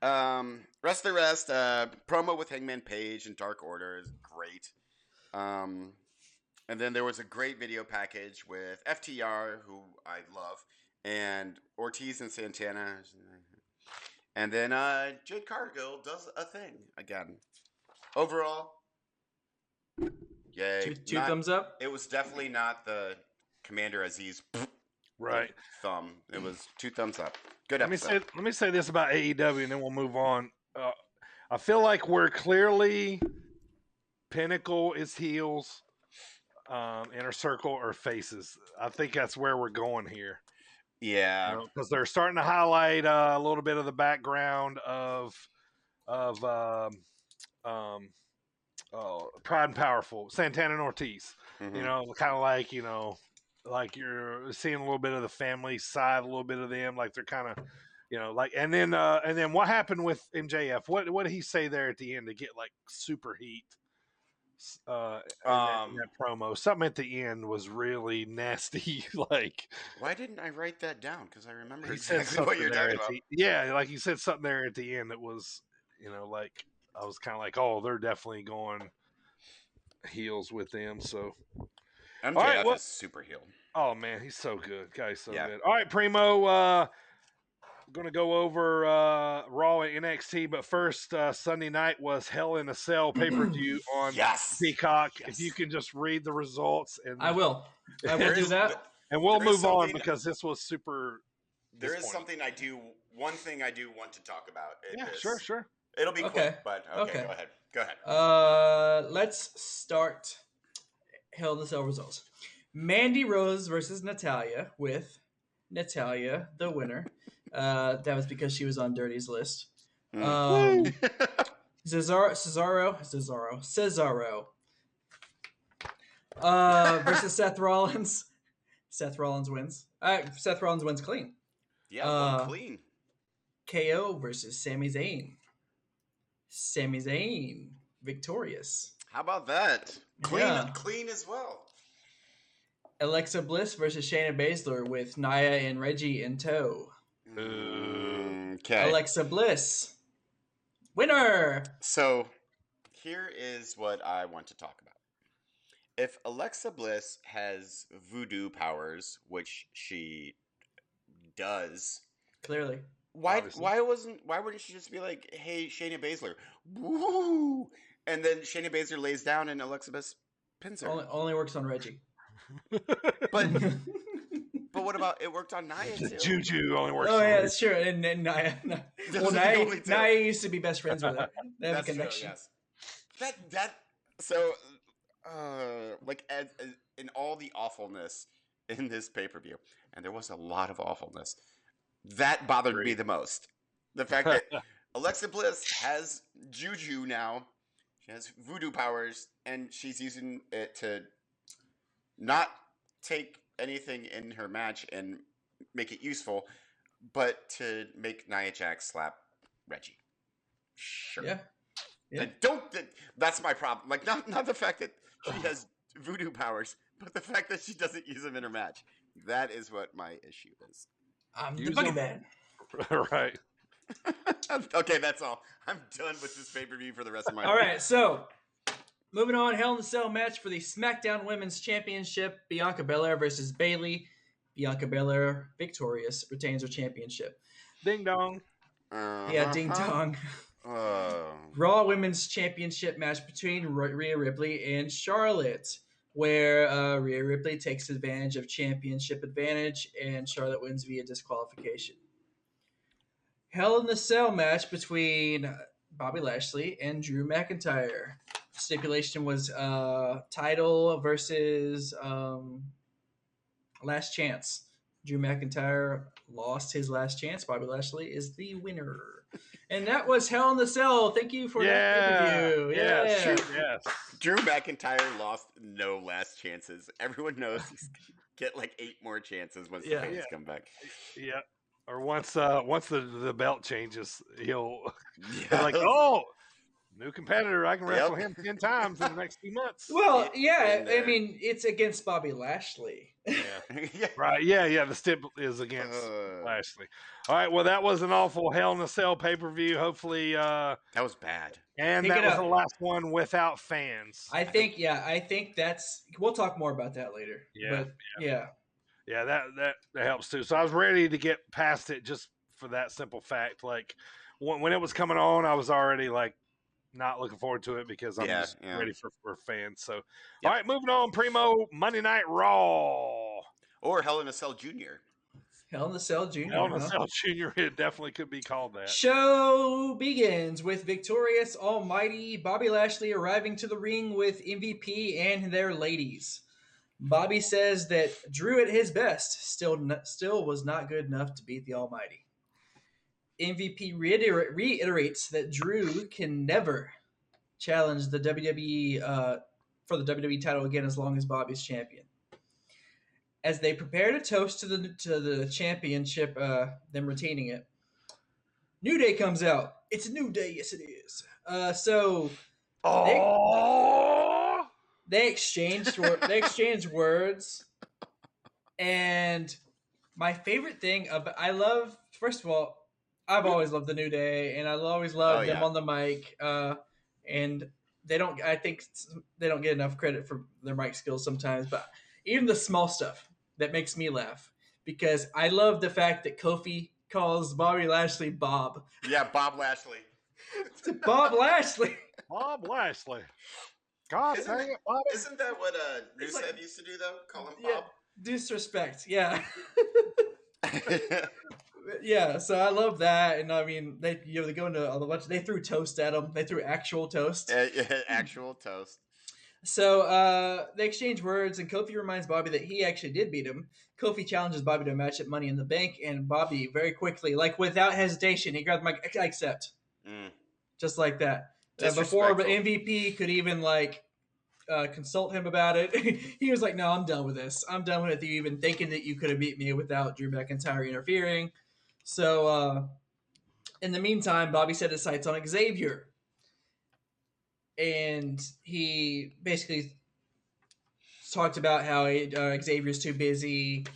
yeah. Um, rest of the rest, uh, promo with Hangman Page and Dark Order is great. Um, and then there was a great video package with FTR, who I love, and Ortiz and Santana. And then uh, Jade Cargill does a thing again. Overall, yay! Two, two Not- thumbs up. It was definitely not the Commander Azeez Right. thumb. It was two thumbs up. Good Let me episode. say let me say this about AEW, and then we'll move on. Uh, I feel like we're clearly Pinnacle is heels, um, Inner Circle or faces. I think that's where we're going here yeah. because they're starting to highlight uh, a little bit of the background of of um, um, oh, Pride and Powerful, Santana and Ortiz. Mhm. You know, kind of like you know, like you're seeing a little bit of the family side, a little bit of them, like they're kind of, you know, like and then uh and then what happened with MJF? What what did he say there at the end to get like super heat? Uh, in that, Um, that promo, something at the end was really nasty. like Why didn't I write that down? Because I remember he said exactly what you're talking about. the, yeah, like he said something there at the end that was, you know, like I was kind of like, oh, they're definitely going heels with them. So MJF right, well- is super healed. Oh man, he's so good. Guy's so Yeah. good. All right, Primo. Uh gonna go over uh Raw and NXT, but first uh Sunday night was Hell in a Cell pay-per-view on Yes. Peacock. Yes. If you can just read the results and I will. I will do that. and we'll there is move on something- because this was super There is something I do. One thing I do want to talk about. in Yeah, this. sure, sure. It'll be Okay. quick, but okay, Okay. Go ahead. Go ahead. Uh, let's start Hell in a Cell results. Mandy Rose versus Natalya with Natalya the winner. Uh, that was because she was on Dirty's list. Mm. Um, Cesaro, Cesaro, Cesaro, Cesaro. Uh, versus Seth Rollins. Seth Rollins wins. Uh, Seth Rollins wins clean. yeah, uh, clean. KO versus Sami Zayn. Sami Zayn victorious. How about that? Clean, Yeah. clean as well. Alexa Bliss versus Shayna Baszler with Nia and Reggie in tow. Mm, okay. Alexa Bliss, winner. So here is what I want to talk about. If Alexa Bliss has voodoo powers, which she does, Clearly, why Obviously. why wasn't why wouldn't she just be like, "Hey, Shayna Baszler, woo!" And then Shayna Baszler lays down and Alexa Bliss pins her. only, only works on Reggie. But but what about it worked on Nia too? Juju only works. oh yeah, Raw. that's true. And, and Nia, well, Those are the Nia, only two. Nia used to be best friends with her. They have That's a true, connection. yes. That that so uh like as, as in all the awfulness in this pay per view, and there was a lot of awfulness. That bothered me the most. The fact that Alexa Bliss has juju now. She has voodoo powers, and she's using it to not take anything in her match and make it useful, but to make Nia Jax slap Reggie. Sure. Yeah. Yeah. And don't. that- That's my problem. Like not not the fact that she has voodoo powers, but the fact that she doesn't use them in her match. That is what my issue is. I'm the Use 'em. boogeyman. right. okay, that's all. I'm done with this pay per view for the rest of my All life. right, so moving on, Hell in the Cell match for the SmackDown Women's Championship: Bianca Belair versus Bayley. Bianca Belair victorious retains her championship. Ding dong. Uh, Yeah, ding dong. Oh. Raw Women's Championship match between Rh- Rhea Ripley and Charlotte, where uh, Rhea Ripley takes advantage of championship advantage and Charlotte wins via disqualification. Hell in the Cell match between Bobby Lashley and Drew McIntyre. Stipulation was uh, title versus um, last chance. Drew McIntyre lost his last chance. Bobby Lashley is the winner. And that was Hell in the Cell. Thank you for yeah, that review. yeah, Yeah. shoot, yes. Drew McIntyre lost no last chances. Everyone knows he's get like eight more chances once Yeah. the fans Yeah. come back. Yeah. Or once uh once the the belt changes, he'll Yeah. like, oh, new competitor. I can Yep. wrestle him ten times in the next two months. Well, Get yeah, in I mean, it's against Bobby Lashley. Yeah. yeah. Right. Yeah. Yeah. The stip is against Uh, Lashley. All right. Well, that was an awful Hell in a Cell pay per view. Hopefully, uh, that was bad. and Pick that was up. the last one without fans. I think, yeah, I think that's. We'll talk more about that later. Yeah, But, yeah. Yeah, that, that that helps too. So I was ready to get past it just for that simple fact. Like when, when it was coming on, I was already like not looking forward to it because I'm Yeah, just yeah. ready for, for fans. So Yep. all right, moving on. Primo Monday Night Raw. Or Hell in a Cell Jr. Hell in the Cell Jr. Hell in a huh? Cell Junior. It definitely could be called that. Show begins with victorious Almighty Bobby Lashley arriving to the ring with MVP and their ladies. Bobby says that Drew at his best still still was not good enough to beat the Almighty. MVP reiter- reiterates that Drew can never challenge the WWE uh, for the WWE title again as long as Bobby's champion. As they prepare to toast to the to the championship, uh, them retaining it, New Day comes out. It's a new day, yes it is. Uh, so Oh, they exchanged they exchanged words, and my favorite thing about I love first of all, I've always loved the New Day, and I always loved Oh, them yeah. on the mic. Uh, and they don't, I think they don't get enough credit for their mic skills sometimes, but even the small stuff that makes me laugh because I love the fact that Kofi calls Bobby Lashley Bob. Yeah, Bob Lashley. Bob Lashley. Bob Lashley. God Isn't dang it- it, Bob. Isn't that what uh, Rusev like- used to do though? Call him Yeah. Disrespect. Yeah. Yeah, so I love that, and I mean, they you know they go into a bunch. They threw toast at him. They threw actual toast. Actual toast. So uh, they exchange words, and Kofi reminds Bobby that he actually did beat him. Kofi challenges Bobby to a match at Money in the Bank, and Bobby very quickly, like without hesitation, he grabbed the mic. I accept, Mm. just like that. Uh, before but MVP could even like uh, consult him about it, he was like, "No, I'm done with this. I'm done with you even thinking that you could have beat me without Drew McIntyre interfering." So, uh, in the meantime, Bobby set his sights on Xavier, and he basically talked about how he, uh, Xavier's too busy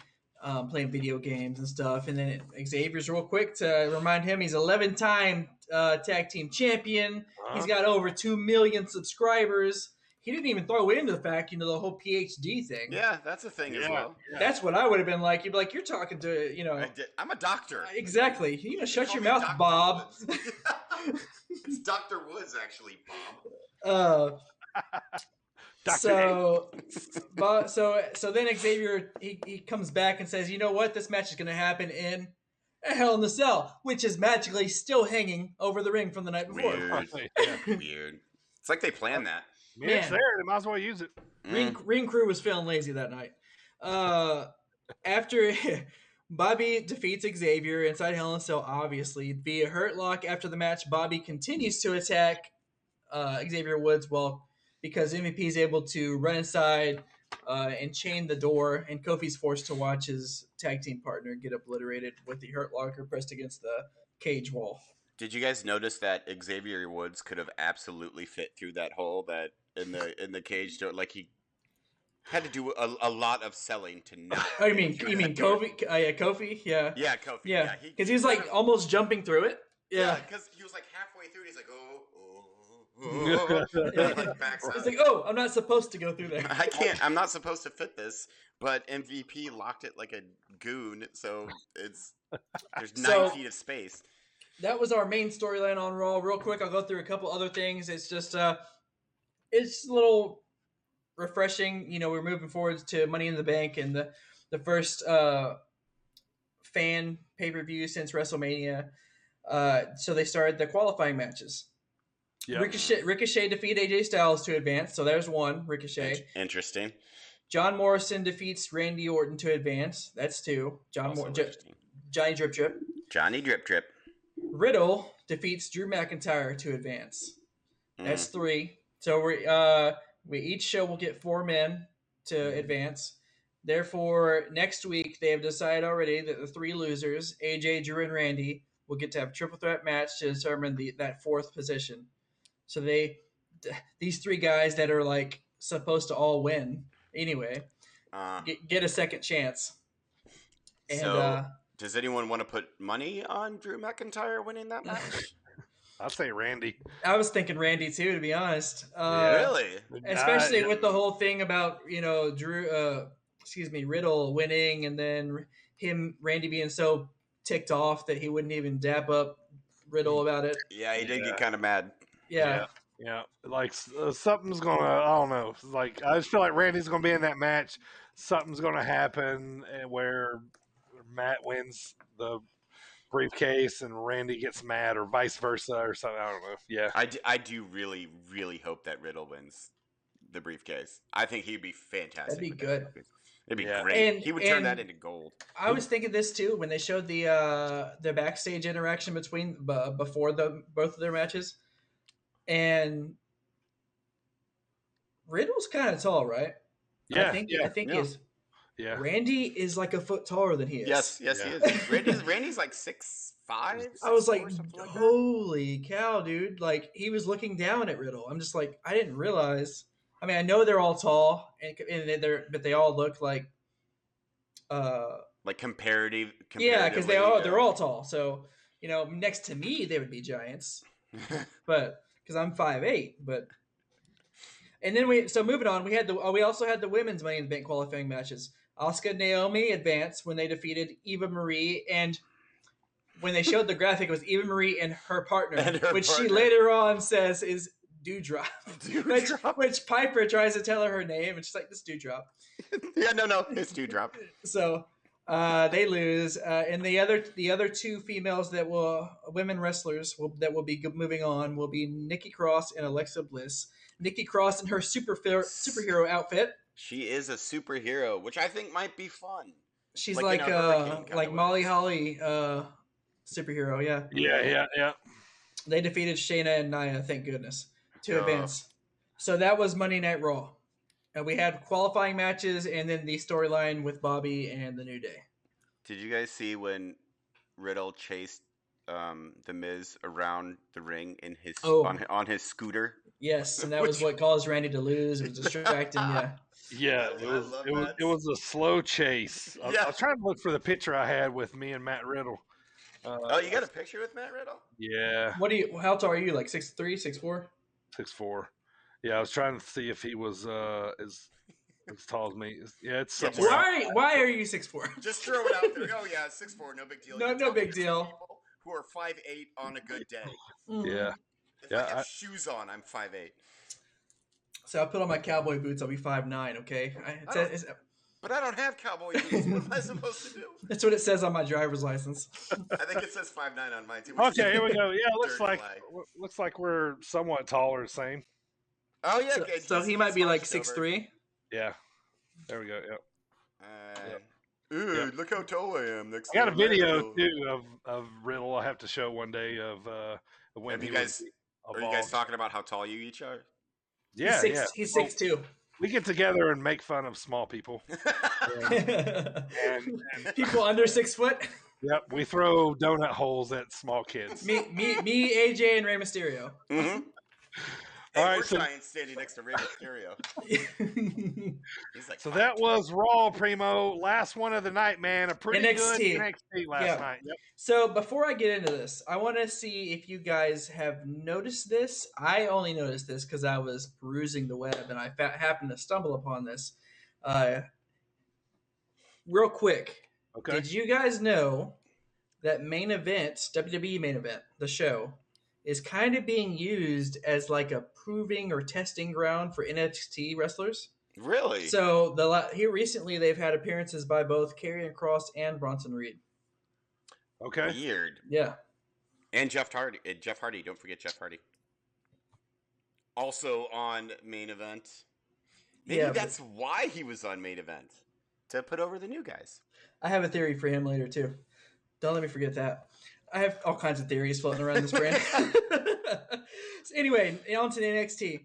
um, playing video games and stuff. And then Xavier's real quick to remind him he's 11 time uh, tag team champion. He's got over 2 million subscribers. He didn't even throw into the fact, you know, the whole PhD thing. Yeah, that's a thing as Yeah, well. yeah. That's what I would have been like. You'd be like, you're talking to, you know, I did, I'm a doctor. exactly. You know, shut your mouth, Dr. Bob. It's Doctor Woods, actually, Bob. Uh, so, but so so then Xavier he, he comes back and says, you know what, this match is going to happen in a Hell in the Cell, which is magically still hanging over the ring from the night before. Weird. yeah. Weird. It's like they planned that. I mean, it's there. They might as well use it. Ring, Mm. ring crew was feeling lazy that night. Uh, after Bobby defeats Xavier inside Hell in a Cell, obviously via Hurt Lock. After the match, Bobby continues to attack uh, Xavier Woods. Well, because MVP is able to run inside uh, and chain the door, and Kofi's forced to watch his tag team partner get obliterated with the Hurt Locker pressed against the cage wall. Did you guys notice that Xavier Woods could have absolutely fit through that hole that in the in the cage door? Like he had to do a, a lot of selling to not. Oh, you mean through you mean door. Kofi? Uh, yeah, Kofi. Yeah, Yeah, Kofi. yeah. Yeah, Because he was like of- almost jumping through it. yeah, Yeah. because he was like halfway through. and He's like, oh, oh, oh, oh, and he, like. It's like, oh, I'm not supposed to go through there. I can't. I'm not supposed to fit this, but MVP locked it like a goon, so it's there's nine So- feet of space. That was our main storyline on Raw. Real quick, I'll go through a couple other things. It's just uh it's a little refreshing. You know, we're moving forward to Money in the Bank and the the first uh fan pay per view since WrestleMania. Uh, so they started the qualifying matches. Yeah. Ricochet Ricochet defeated AJ Styles to advance, so there's one Ricochet. Interesting. John Morrison defeats Randy Orton to advance. That's two. John Also Mor- J- Johnny Drip Drip. Johnny Drip Drip. Riddle defeats Drew McIntyre to advance. Mm. That's three. So we uh we each show will get four men to Mm-hmm. advance. Therefore, next week they have decided already that the three losers, AJ, Drew, and Randy, will get to have a triple threat match to determine the that fourth position. So they these three guys that are like supposed to all win anyway Uh, get, get a second chance. And So- uh, does anyone want to put money on Drew McIntyre winning that match? I'd say Randy. I was thinking Randy too, to be honest. Uh, really? especially Uh, with the whole thing about you know Drew, uh, excuse me, Riddle winning, and then him Randy being so ticked off that he wouldn't even dap up Riddle about it. Yeah, he did Yeah. get kind of mad. Yeah, Yeah, like uh, something's gonna. I don't know. Like I just feel like Randy's gonna be in that match. Something's gonna happen and where Matt wins the briefcase and Randy gets mad, or vice versa, or something. I don't know. Yeah, I do, I do really, really hope that Riddle wins the briefcase. I think he'd be fantastic. That'd be with that good. It'd be Yeah. great. And- he would turn that into gold. I was thinking this too when they showed the uh, the backstage interaction between b- before the both of their matches, and Riddle's kind of tall, right? yeah, I think yeah, I think yeah. is yeah. Randy is like a foot taller than he is. Yes, yes, he is. Randy's, Randy's like six five. I was like, like holy cow, dude! Like he was looking down at Riddle. I'm just like, I didn't realize. I mean, I know they're all tall, and, and they're but they all look like, uh, like comparative. yeah, because they comparatively, are they're all tall. So you know, next to me, they would be giants, but because I'm five eight, but. And then we so moving on, we had the oh, we also had the women's Money in the Bank qualifying matches. Asuka and Naomi advanced when they defeated Eva Marie, and when they showed the graphic, it was Eva Marie and her partner, And her which she later on says is Doudrop. which, Doudrop. which Piper tries to tell her her name, and she's like, "This Doudrop." yeah, no, no, it's Doudrop. So uh, they lose, uh, and the other the other two females that will women wrestlers will, that will be moving on will be Nikki Cross and Alexa Bliss. Nikki Cross in her super superhero outfit. She is a superhero, which I think might be fun. She's Like like in a uh, hurricane kinda like way. Molly Holly uh, superhero. Yeah, Yeah, yeah, yeah. they defeated Shayna and Nia. Thank goodness to Oh. advance. So that was Monday Night Raw, and we had qualifying matches, and then the storyline with Bobby and the New Day. Did you guys see when Riddle chased um, the Miz around the ring in his Oh. on, on his scooter? Yes, and that was what caused Randy to lose. It was distracting. yeah. Yeah, it was it was it was a slow chase. I, Yeah. I was trying to look for the picture I had with me and Matt Riddle. Uh, Oh, you got a picture with Matt Riddle? Yeah, What do you? How tall are you? Like six three, six four? six four. Yeah, I was trying to see if he was uh as as tall as me. Yeah, it's Yeah, somewhere. Why? Why are you six four? Just throw it out there. Oh yeah, six four, no big deal. No- no big deal. Who are five eight on a good day? Yeah, If Yeah, I have I- shoes on, I'm five eight. So I put on my cowboy boots. I'll be five nine. Okay, I, it's, I it's, But I don't have cowboy boots. What am I supposed to do? that's what it says on my driver's license. I think it says five nine on mine too. Okay, here we go. Yeah, looks like lie. w- looks like we're somewhat taller, same. Oh yeah. So, okay, so he might be like hunched six over. three. Yeah, there we go. Yep. Uh, Ooh, Yep. look how tall I am. Next I got a video too of of Riddle. I have to show one day of uh when Have you guys? was Are you guys talking about how tall you each are? Yeah, he's six, yeah. He's Well, two. we get together and make fun of small people. And, and People under six foot. yep, we throw donut holes at small kids. Me, me, me, AJ, and Rey Mysterio. hmm Hey, All right, we're so- giants standing next to Rey Mysterio. Like, So that two." was Raw Primo, last one of the night, man. A pretty NXT. good NXT last Yeah. night. Yep. So before I get into this, I want to see if you guys have noticed this. I only noticed this because I was perusing the web and I fa- happened to stumble upon this. Uh, real quick, Okay. did you guys know that main event, WWE main event, the show, is kind of being used as like a proving or testing ground for NXT wrestlers? really. So the la- here recently they've had appearances by both Karrion Cross and Bronson Reed. Okay. weird. Yeah. And Jeff Hardy. uh, Jeff Hardy. Don't forget Jeff Hardy. Also on main event. Maybe Yeah, but- that's why he was on main event to put over the new guys. I have a theory for him later too. Don't let me forget that. I have all kinds of theories floating around this brand. so anyway, on to the NXT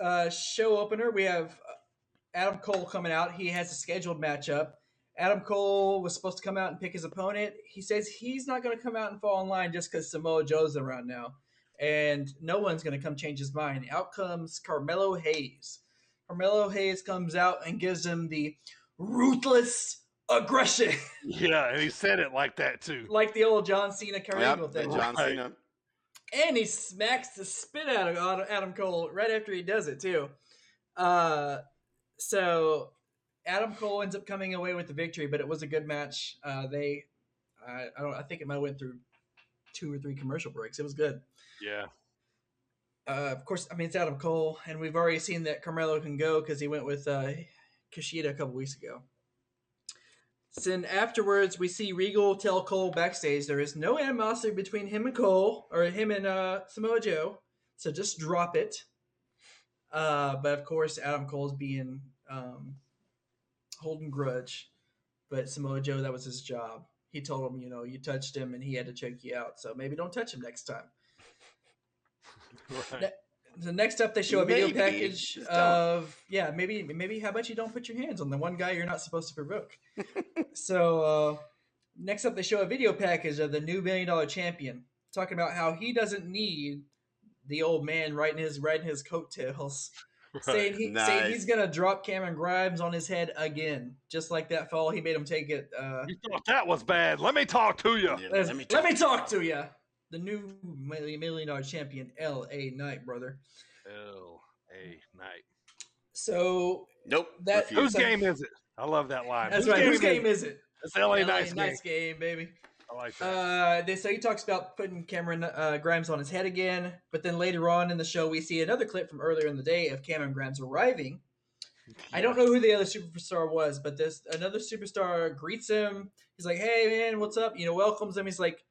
uh, show opener. We have uh, Adam Cole coming out. He has a scheduled matchup. Adam Cole was supposed to come out and pick his opponent. He says he's not going to come out and fall in line just because Samoa Joe's around now, and no one's going to come change his mind. Out comes Carmelo Hayes. Carmelo Hayes comes out and gives him the ruthless aggression. Yeah, and he said it like that too. like the old John Cena Kurt Yep, Angle thing. John Right. Cena. And he smacks the spit out of Adam Cole right after he does it too. Uh, so Adam Cole ends up coming away with the victory, but it was a good match. Uh, they, I, I don't, I think it might have went through two or three commercial breaks. It was good. Yeah. Uh, of course, I mean it's Adam Cole, and we've already seen that Carmelo can go because he went with uh, Kushida a couple weeks ago. Then afterwards, we see Regal tell Cole backstage there is no animosity between him and Cole, or him and uh, Samoa Joe. So just drop it. Uh, but of course, Adam Cole's being um, holding grudge. But Samoa Joe, that was his job. He told him, you know, you touched him and he had to choke you out. So maybe don't touch him next time. Right. So next up, they show a video Maybe. package Just don't. of yeah, maybe maybe how about you don't put your hands on the one guy you're not supposed to provoke. so uh, next up, they show a video package of the new million dollar champion, talking about how he doesn't need the old man riding his riding his coattails, saying he saying he's gonna drop Cameron Grimes on his head again, just like that fall he made him take it. Uh, You thought that was bad. Let me talk to you. Yeah, let, let me let me talk. talk to you. The new million million dollar champion, L.A. Knight, brother. L A Knight. So Nope. That- refuse. Whose So- game is it? I love that line. That's Whose right. Whose game is is it? It's LA LA Knights game. Knights game, baby. I like that. Uh, they, so he talks about putting Cameron uh, Grimes on his head again, but then later on in the show, we see another clip from earlier in the day of Cameron Grimes arriving. I don't know who the other superstar was, but this another superstar greets him. He's like, "Hey, man, what's up?" You know, welcomes him. He's like,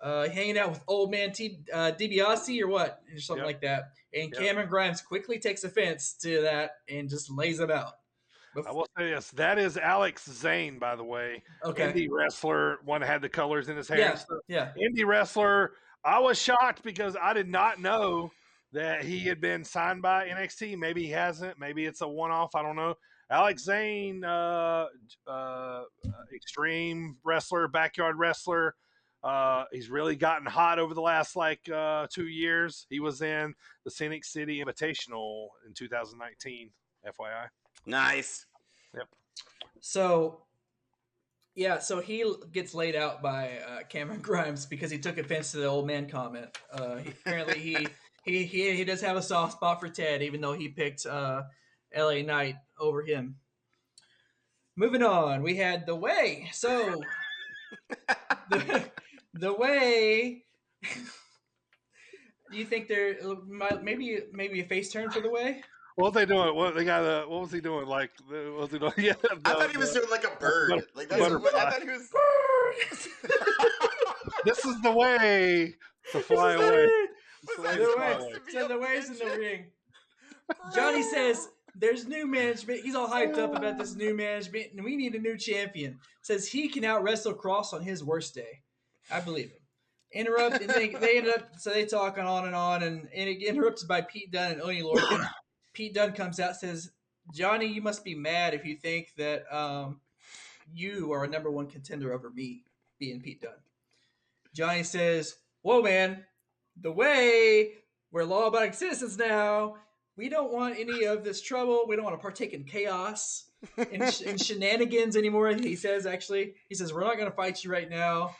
uh, "Hanging out with old man T uh, DiBiase or what, or something Yep. like that." And Yep. Cameron Grimes quickly takes offense to that and just lays him out. I will say this. That is Alex Zayne, by the way. Okay. Indie wrestler. One had the colors in his hair. Yeah. Yeah. Indie wrestler. I was shocked because I did not know that he had been signed by NXT. Maybe he hasn't. Maybe it's a one off. I don't know. Alex Zayne, uh, uh, extreme wrestler, backyard wrestler. Uh, he's really gotten hot over the last like uh, two years. He was in the Scenic City Invitational in 2019. FYI. Nice. Yep. So, yeah, so he gets laid out by uh, Cameron Grimes because he took offense to the old man comment. Uh, he, apparently, he, he he he does have a soft spot for Ted, even though he picked uh, L.A. Knight over him. Moving on, we had the way. So, the, the way. Do you think there might maybe maybe a face turn for the way? What was they doing? What they got? Uh, what was he doing? Like, what was he doing? Yeah, I thought he was the- doing like a bird. butter- like that's what, I butterfly. thought he was. This is the way to fly This is away. it. This is Was the way that to The way, away. so the way's in the ring. Johnny says there's new management. He's all hyped up about this new management, and we need a new champion. Says he can out wrestle Cross on his worst day. I believe him. Interrupt, and they, they ended up so they talking on and on, and, and it get interrupted by Pete Dunne and Oni Lorcan. Pete Dunne comes out says, "Johnny, you must be mad if you think that um, you are a number one contender over me, being Pete Dunne. Johnny says, "Whoa, man, the way we're law-abiding citizens now. We don't want any of this trouble. We don't want to partake in chaos and, sh- and shenanigans anymore." He says, "Actually, he says we're not going to fight you right now."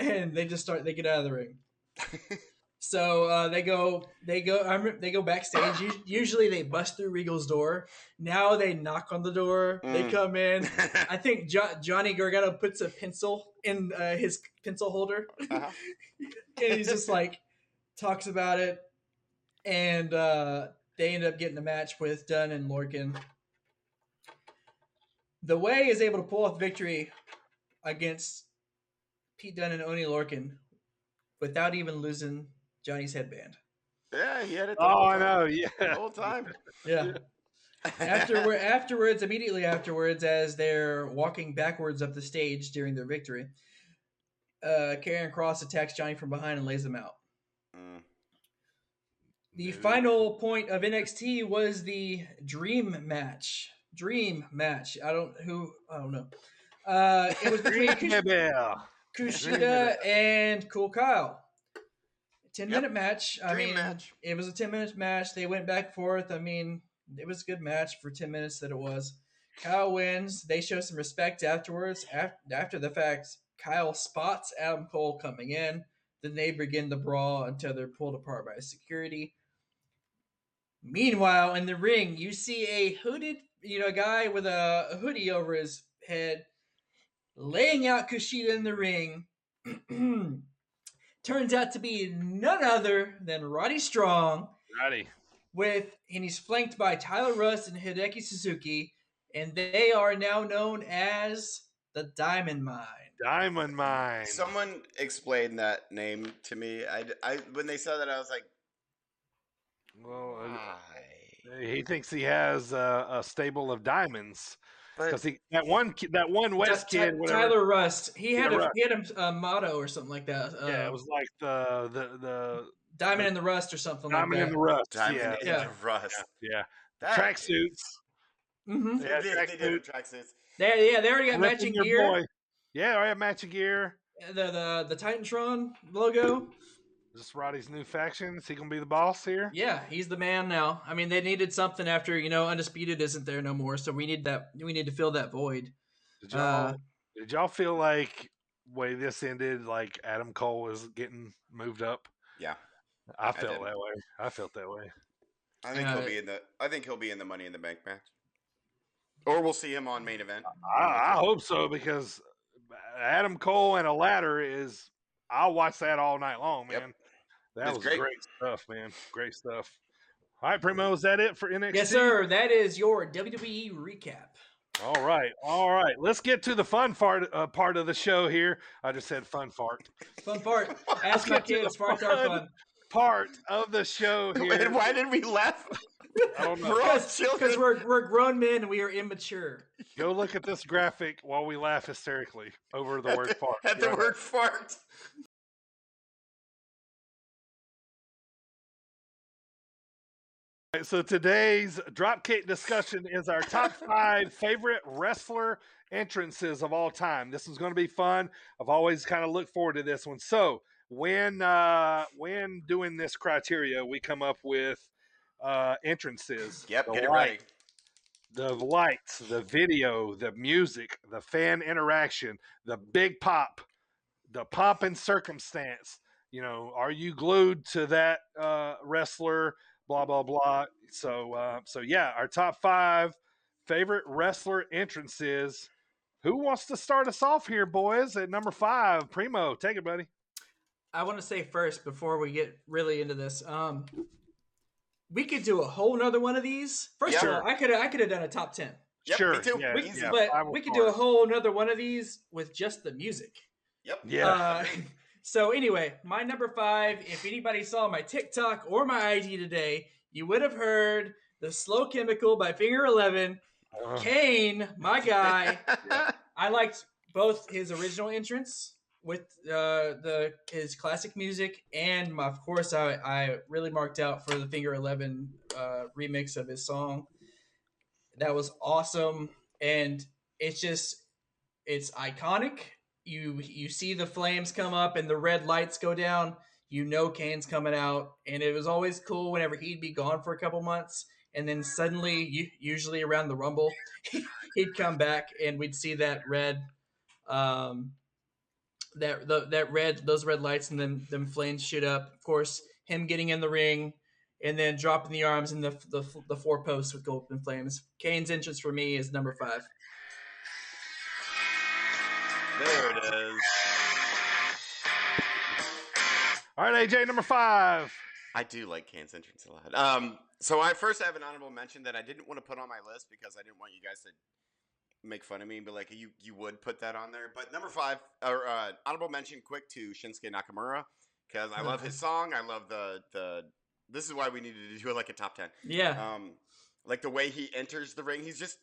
And they just start. They get out of the ring. So uh, they go, they go, they go backstage. Us- Usually they bust through Regal's door. Now they knock on the door. They Mm. come in. I think jo- Johnny Gargano puts a pencil in uh, his pencil holder, Uh-huh. and he's just like talks about it. And uh, they end up getting a match with Dunne and Lorcan. The Way is able to pull off victory against Pete Dunne and Oni Lorcan without even losing Johnny's headband. yeah, he had it. The Oh, whole I time. know. The Yeah. whole time. Yeah. Afterward, afterwards, immediately afterwards, as they're walking backwards up the stage during their victory, uh, Karrion Cross attacks Johnny from behind and lays him out. Mm. The Dude. final point of NXT was the Dream match. Dream match. I don't who I don't know. Uh, it was between Kush- Yeah, Kushida and Cool Kyle. Ten Yep. minute match. I Dream mean, match. it was a ten minute match. They went back and forth. I mean, it was a good match for ten minutes that it was. Kyle wins. They show some respect afterwards. After, the fact, Kyle spots Adam Cole coming in. Then they begin the brawl until they're pulled apart by security. Meanwhile, in the ring, you see a hooded, you know, guy with a hoodie over his head, laying out Kushida in the ring. Turns out to be none other than Roddy Strong, Roddy. with and he's flanked by Tyler Rust and Hideki Suzuki, and they are now known as the Diamond Mine. Diamond Mine. Someone explained that name to me. I, I when they said that, I was like, well, uh, why? he thinks he has uh, a stable of diamonds because he that one ki- that one West Ty- kid, whatever. Tyler Rust. He had a Rust. he had a, a motto or something like that. Uh, yeah, it was like the the the Diamond in the Rust or something diamond like in the rust. Diamond yeah, in Yeah. the Rust. yeah. That- Tracksuits. hmm They, Yeah, track they did suit. tracksuits. They, yeah, they already got Ripping matching gear. boy. Yeah, I have matching gear. The the the Titantron logo. Is this Roddy's new faction? Is he gonna be the boss here? Yeah, he's the man now. I mean, they needed something after you know Undisputed isn't there no more, so we need that. We need to fill that void. Did y'all Uh, did y'all feel like way this ended like Adam Cole was getting moved up? Yeah, I felt did. that way. I felt that way. I think Uh, he'll be in the. I think he'll be in the Money in the Bank match, or we'll see him on main event. I, I hope so because Adam Cole and a ladder is. I'll watch that all night long, Yep. man. That It's was great. great. stuff, man. Great stuff. All right, Primo, is that it for NXT? Yes, sir. That is your WWE recap. All right, all right. Let's get to the fun part uh, part of the show here. I just said fun fart Fun part. Ask my the kids. Farts are fun. fun. part of the show here. And why did we laugh? I don't know. We're Because we're we're grown men and we are immature. Go look at this graphic while we laugh hysterically over the At word the- fart. At the Yeah. word fart. All right, so today's dropkick discussion is our top five favorite wrestler entrances of all time. This is going to be fun. I've always kind of looked forward to this one. So when uh, when doing this criteria, we come up with uh, entrances. Yep, the get it light- ready. the lights, the video, the music, the fan interaction, the big pop, the pop and circumstance. You know, are you glued to that uh, wrestler? Blah blah blah. So uh, so yeah, our top five favorite wrestler entrances. Who wants to start us off here, boys? At number five, Primo, take it, buddy. I want to say first before we get really into this. Um, we could do a whole nother one of these. First Yeah. of all, I could I could have done a top ten, Yep, sure, me too. yeah, We- yeah, but we will could do a whole nother one of these with just the music. Yep. Yeah, Uh, so anyway, my number five. If anybody saw my TikTok or my IG today, you would have heard the "Slow Chemical" by Finger Eleven. Uh, Kane, my guy. I liked both his original entrance with uh, the his classic music, and my, of course, I, I really marked out for the Finger Eleven uh, remix of his song. That was awesome, and it's just it's iconic. You you see the flames come up and the red lights go down. You know Kane's coming out, and it was always cool whenever he'd be gone for a couple months, and then suddenly, usually around the Rumble, he'd come back and we'd see that red um that the, that red those red lights and then them flames shoot up of course him getting in the ring and then dropping the arms in the the, the four posts with golden flames kane's entrance for me is number five There it is. all right, AJ, number five. I do like Kane's entrance a lot. Um, so I first have an honorable mention that I didn't want to put on my list because I didn't want you guys to make fun of me and be like, you you would put that on there. But number five, or uh, honorable mention, quick to Shinsuke Nakamura because I love his song. I love the the. This is why we needed to do like a top ten. yeah Um, like the way he enters the ring, he's just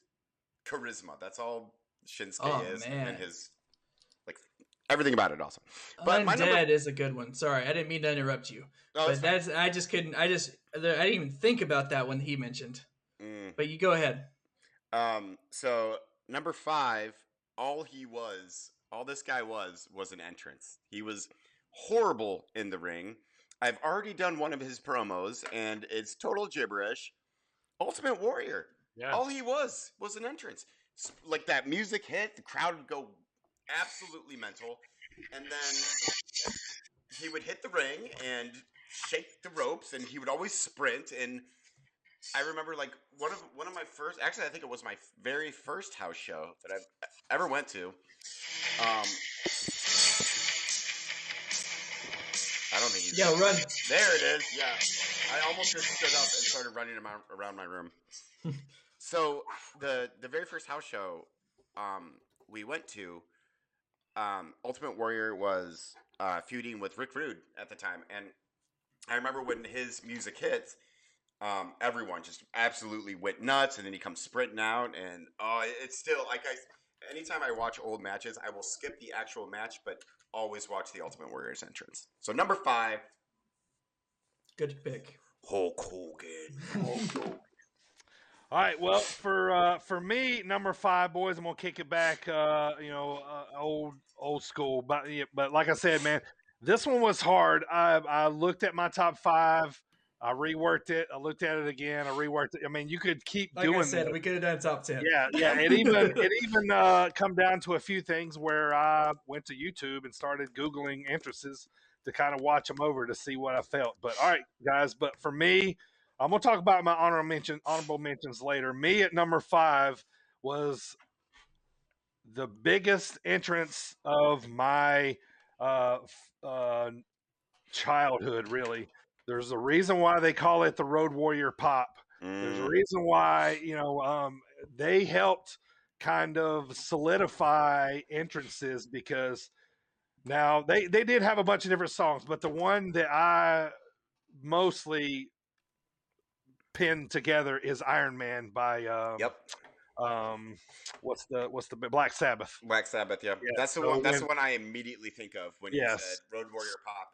charisma. That's all Shinsuke Oh, is, man. and his like Everything about it awesome. But my Undead number- is a good one. Sorry, I didn't mean to interrupt you, Oh, but that's I just couldn't. I just I didn't even think about that when he mentioned. Mm. But you go ahead. Um, so number five, all he was, all this guy was, was an entrance. He was horrible in the ring. I've already done one of his promos, and it's total gibberish. Ultimate Warrior. Yeah. All he was was an entrance. Like that music hit, the crowd would go absolutely mental, and then he would hit the ring and shake the ropes, and he would always sprint. And I remember like one of one of my first, actually, I think it was my very first house show that I've ever went to. Um, I don't think he's Yeah, run. there it is. Yeah. I almost just stood up and started running around my room. so the the very first house show um, we went to, um, Ultimate Warrior was uh, feuding with Rick Rude at the time, and I remember when his music hit, um, everyone just absolutely went nuts, and then he comes sprinting out, and oh, it's still like I. Anytime I watch old matches, I will skip the actual match, but always watch the Ultimate Warrior's entrance. So number five, Good pick. Hulk Hogan. All right. Well, for uh, for me, number five, boys, I'm gonna kick it back. Uh, you know, uh, old old school. But yeah, but like I said, man, this one was hard. I I looked at my top five. I reworked it. I looked at it again. I reworked it. I mean, you could keep Like doing I said, this. we could have done top ten. Yeah, yeah. It even it even uh, come down to a few things where I went to YouTube and started googling entrances to kind of watch them over to see what I felt. But all right, guys. But for me, I'm gonna talk about my honorable mention honorable mentions later. Me at number five was the biggest entrance of my uh, uh, childhood. Really, there's a reason why they call it the Road Warrior Pop. There's a Mm, reason why you know um, they helped kind of solidify entrances because now they they did have a bunch of different songs, but the one that I mostly pinned together is Iron Man by um, yep, um what's the what's the Black Sabbath. Black Sabbath. Yeah, Yeah, that's the so one. That's when- the one I immediately think of when you Yes. said Road Warrior Pop.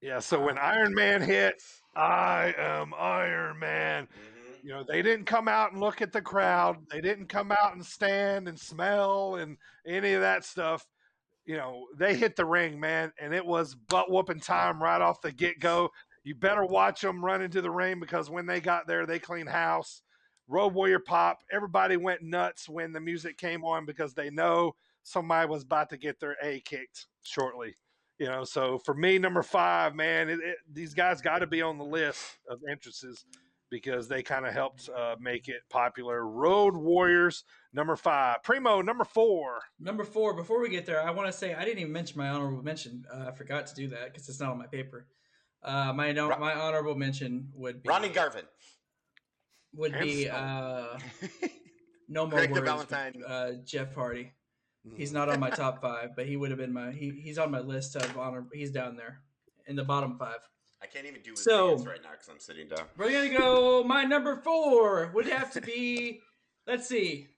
Yeah, so when Iron Man hit, I am Iron Man. hmm You know, they didn't come out and look at the crowd. They didn't come out and stand and smell and any of that stuff. You know, they hit the ring, man, and it was butt whooping time right off the get go. You better watch them run into the ring because when they got there, they cleaned house. Road Warrior Pop, everybody went nuts when the music came on because they know somebody was about to get their A kicked shortly. You know, so for me, number five, man, it, it, these guys got to be on the list of entrances because they kind of helped uh, make it popular. Road Warriors, number five. Primo, number four. Number four. Before we get there, I want to say I didn't even mention my honorable mention. Uh, I forgot to do that because it's not on my paper. Uh, my no, my honorable mention would be Ronnie Garvin. would be uh, no more Greg the words. with, Valentine. Uh, Jeff Hardy. He's not on my top five, but he would have been my. He, he's on my list of honor. He's down there in the bottom five. I can't even do his So- dance right now because I'm sitting down. We're gonna go. My number four would have to be. Let's see.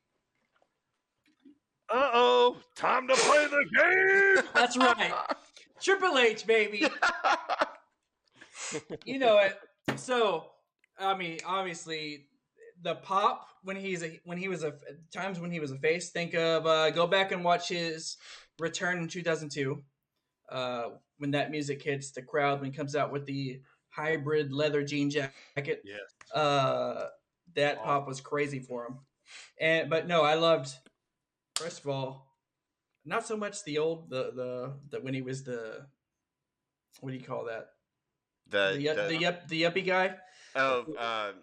Uh oh, time to play the game. That's right. Triple H, baby. you know it. So, I mean, obviously, the pop when he's a when he was a times when he was a face. Think of uh, go back and watch his return in two thousand two. Uh, when that music hits the crowd, when he comes out with the hybrid leather jean jacket, Yes. uh, that Oh. pop was crazy for him. And but no, I loved. First of all, not so much the old the the, the when he was the what do you call that The, the the, the, yup, the yuppie guy. oh, um,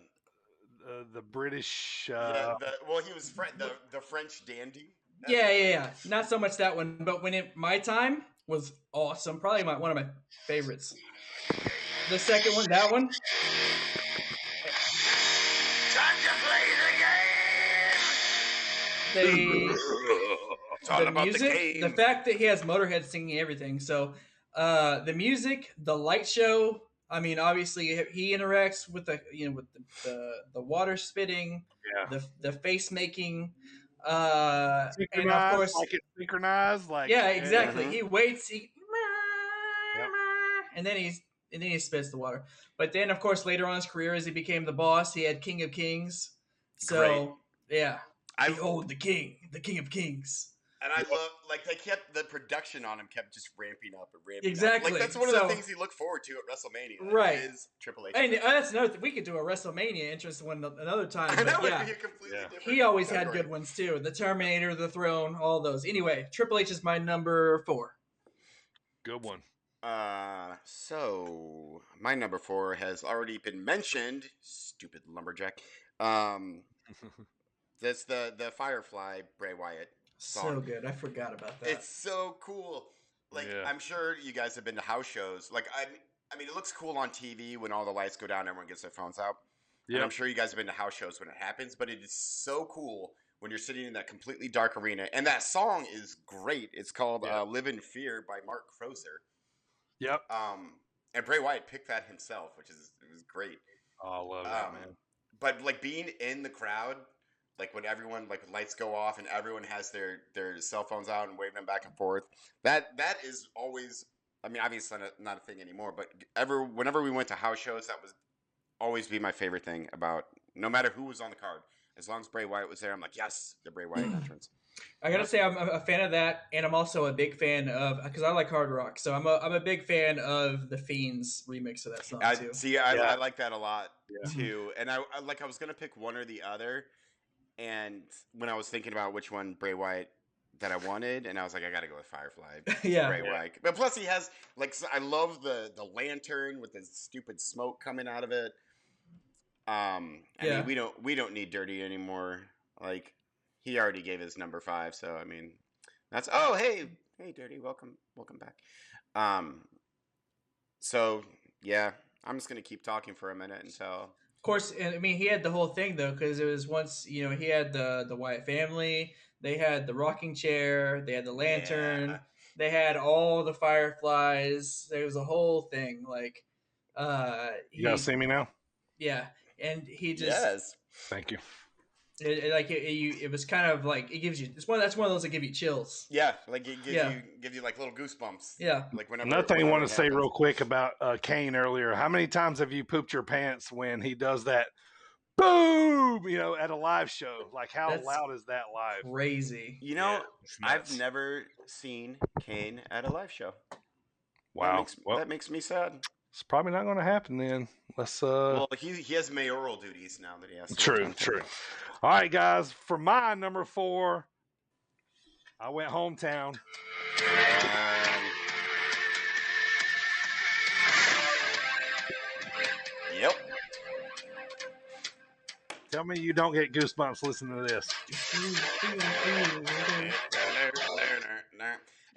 Uh, the British. Uh, yeah, the, well, he was Fre- the the French dandy. Yeah, yeah, yeah. Not so much that one, but when it my time was awesome. Probably my one of my favorites. The second one, that one. Time to play the game. They It's all the about music, the game. the fact that he has Motorhead singing everything. So, uh, the music, the light show. I mean, obviously he interacts with the you know with the the, the water spitting, Yeah. the the face making. Uh, and of course, like it's synchronized, like yeah, exactly. Mhm. He waits. He Yep. and then he's and then he spits the water. But then, of course, later on in his career, as he became the boss, he had King of Kings. So yeah, I behold the king, the King of Kings. And I love like they kept the production on him kept just ramping up and ramping up. Exactly. Up. Like that's one of So- the things you look forward to at WrestleMania. Right. Is Triple H. And uh, that's another thing. We could do a WrestleMania interest one another time. I know But yeah, would be a completely Yeah. different. he always had good ones too. The Terminator, the Throne, all those. Anyway, Triple H is my number four. good one. Uh, so my number four has already been mentioned. Stupid lumberjack. Um, that's the the Firefly Bray Wyatt. So good. I forgot about that. It's so cool. Like Yeah. I'm sure you guys have been to house shows. Like I, I mean, it looks cool on TV when all the lights go down, and everyone gets their phones out. And I'm sure you guys have been to house shows when it happens, but it is so cool when you're sitting in that completely dark arena. And that song is great. It's called Yeah. uh, "Live in Fear" by Mark Crozer. Yep. Um, and Bray Wyatt picked that himself, which is it was great. Oh, I love that Um, man. But like being in the crowd, like when everyone like lights go off and everyone has their their cell phones out and waving them back and forth, that that is always. I mean, obviously not, not a thing anymore, but ever whenever we went to house shows, that was always be my favorite thing about no matter who was on the card. As long as Bray Wyatt was there, I'm like, yes, the Bray Wyatt hmm. entrance. I gotta say, I'm a a fan of that, and I'm also a big fan of because I like hard rock. So I'm a I'm a big fan of the Fiends remix of that song I too. see. I, Yeah. I like that a lot Yeah. too. And I, I like. I was gonna pick one or the other, and when I was thinking about which one Bray Wyatt that I wanted, and I was like, I gotta go with Firefly. yeah, Bray Yeah. Wyatt. But plus, he has like I love the the lantern with the stupid smoke coming out of it. Um, I Yeah. mean, we don't we don't need Dirty anymore. Like he already gave his number five, so I mean, that's oh hey hey Dirty, welcome welcome back. Um, so yeah, I'm just gonna keep talking for a minute until Of course, and I mean he had the whole thing though because it was once you know he had the the Wyatt family, they had the rocking chair, they had the lantern, Yeah. they had all the fireflies. There was a whole thing like, uh, he, You guys see me now? yeah, and he just yes. Thank you. It, it- like it, it, you, it was kind of like it gives you it's one that's one of those that give you chills. Yeah, like it gives Yeah. you gives you like little goosebumps. Yeah, Like whenever Another thing I want to say real quick about uh, Kane earlier. How many times have you pooped your pants when he does that? Boom! You know, at a live show. Like, how That's- loud is that live? crazy. You know, Yeah, I've never seen Kane at a live show. That Wow. makes, Well, that makes me sad. it's probably not going to happen then. Let's uh. well, he he has mayoral duties now that he has. to True, attend to. true. All right, guys. For my number four, I went hometown. Um, yep. Tell me you don't get goosebumps listening to this.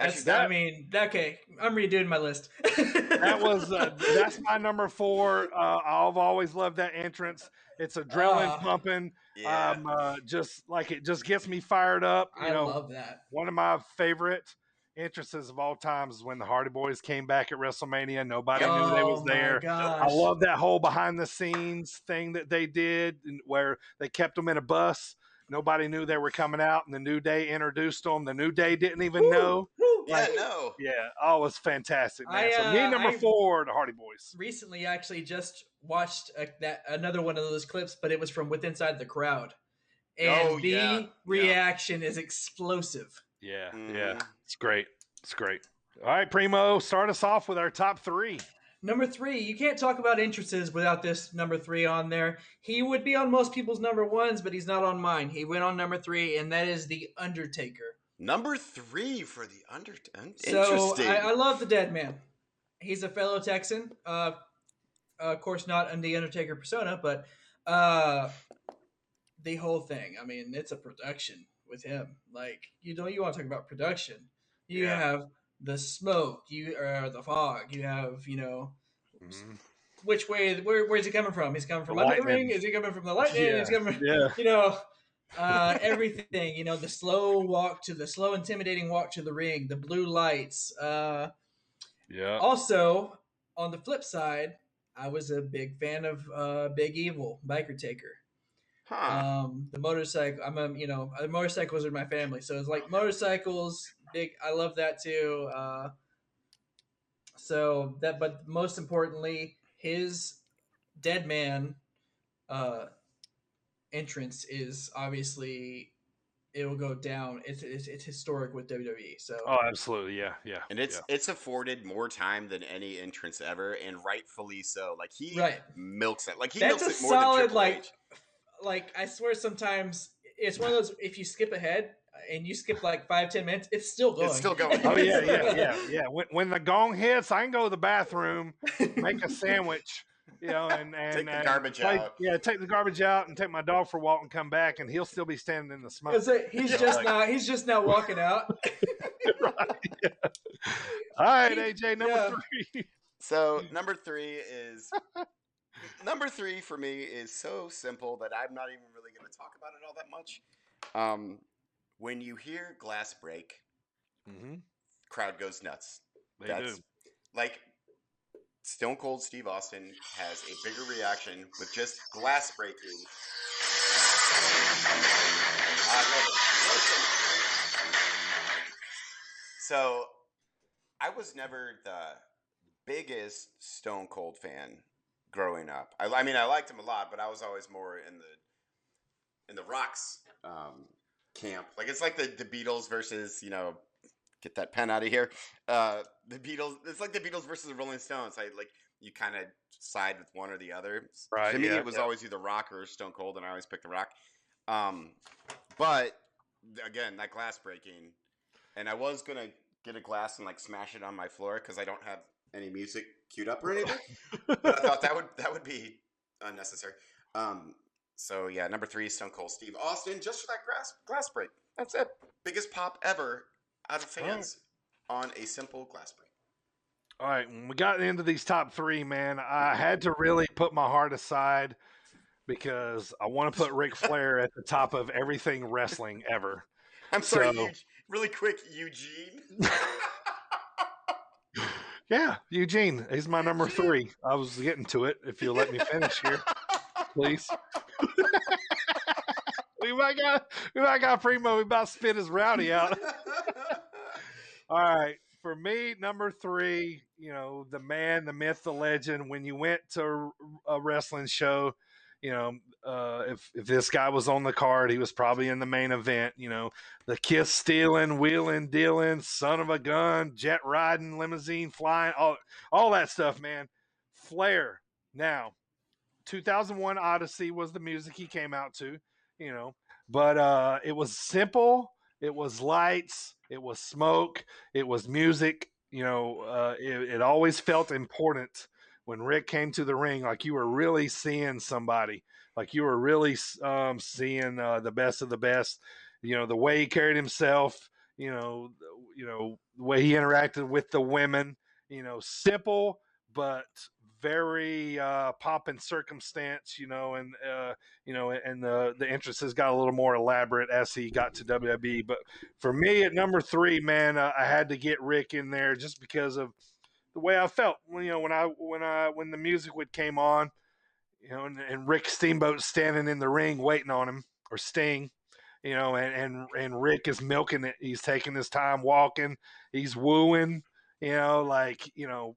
That's, Actually, I mean, okay, I'm redoing my list. That was uh, that's my number four. Uh, I've always loved that entrance. It's adrenaline Ah. pumping. yeah. Um, uh, just like it just gets me fired up. You I know, love that. one of my favorite entrances of all time is when the Hardy Boys came back at WrestleMania. Nobody knew they was Oh there. I love that whole behind the scenes thing that they did, where they kept them in a bus. Nobody knew they were coming out, and the New Day introduced them. The New Day didn't even Woo, know. Woo. yeah, no. Yeah, oh, it was fantastic, man. I, so me uh, number I- four, the Hardy Boys. Recently, I actually just watched a, that another one of those clips, but it was from with inside the crowd, and Oh, the yeah, yeah. reaction is explosive. Yeah, Mhm. yeah, it's great. It's great. All right, Primo, start us off with our top three. Number three, you can't talk about entrances without this number three on there. He would be on most people's number ones, but he's not on mine. He went on number three, and that is the Undertaker. Number three for the under. un- So I, I love the Dead Man. He's a fellow Texan. Uh, of course, not in the Undertaker persona, but uh, the whole thing. I mean, it's a production with him. Like you don't you want to talk about production? You Yeah. have the smoke. You or the fog. You have you know which way? Where, where's he coming from? He's coming from The the lightning. ring. Is he coming from the lightning? Yeah. Is he coming? Yeah, you know, uh, everything. You know, the slow walk to the slow, intimidating walk to the ring, the blue lights. Uh, yeah. also, on the flip side, I was a big fan of uh, Big Evil, Biker Taker. Huh. Um, the motorcycle. I'm a you know the motorcycles are my family, so it's like motorcycles. Big. I love that too. Uh, so that, but most importantly, his dead man uh, entrance is obviously it will go down. It's, it's it's historic with WWE. So Oh, absolutely. Yeah, yeah. and it's yeah. it's afforded more time than any entrance ever, and rightfully so. Like he Right. milks it. Like he That's milks a it more than solid, Triple like, H. like I swear sometimes it's one of those if you skip ahead and you skip like five ten minutes, it's still going. It's still going. Oh yeah, yeah, yeah, yeah. When, when the gong hits, I can go to the bathroom, make a sandwich, you know, and and Take the and garbage take- out. Yeah, take the garbage out and take my dog for a walk and come back, and he'll still be standing in the smoke. It's like, he's just like- now he's just now walking out. right, yeah. All right, AJ, number Yeah. three. So number three is number three for me is so simple that I'm not even really going to talk about it all that much. Um, when you hear glass break, Mm-hmm. crowd goes nuts. They That's do. like Stone Cold Steve Austin has a bigger reaction with just glass breaking. So, I was never the biggest Stone Cold fan growing up. I, I mean, I liked him a lot, but I was always more in the in the Rocks um, camp. Like it's like the the Beatles versus you know get that pen out of here. Uh, the Beatles. It's like the Beatles versus the Rolling Stones. I like you kind of side with one or the other. Right, To me, yeah, it was yeah. always either Rock or Stone Cold, and I always picked the Rock. Um, but again, that glass breaking, and I was gonna get a glass and like smash it on my floor because I don't have any music queued up or anything. but I thought that would that would be unnecessary. Um, so yeah, number three, Stone Cold Steve Austin, just for that glass glass break. That's it. Biggest pop ever out of fans on a simple glass break. All right, when we got into these top three, man, I had to really put my heart aside because I want to put Ric Flair at the top of everything wrestling ever. I'm sorry, So- really quick, Eugene. Yeah, Eugene, he's my number three. I was getting to it. If you'll let me finish here, please. we might got we might got Primo. We about spit his rowdy out. All right, for me, number three. You know, the man, the myth, the legend. When you went to a wrestling show, you know, uh, if if this guy was on the card, he was probably in the main event. You know, the kiss stealing, wheeling, dealing, son of a gun, jet riding, limousine flying, all all that stuff, man. Flair. Now, 2001 Odyssey was the music he came out to, you know, but uh, it was simple. It was lights. It was smoke. It was music. You know, uh, it, it always felt important when Ric came to the ring, like you were really seeing somebody, like you were really um, seeing uh, the best of the best. You know, the way he carried himself. You know, you know the way he interacted with the women. You know, simple but very uh, pop and circumstance. You know, and uh, you know, and the the entrances got a little more elaborate as he got to WWE. But for me, at number three, man, uh, I had to get Ric in there just because of the way I felt. You know, when I when I when the music would came on, you know, and, and Rick Steamboat standing in the ring waiting on him or Sting. You know, and, and and Ric is milking it. He's taking his time walking. He's wooing. You know, like you know,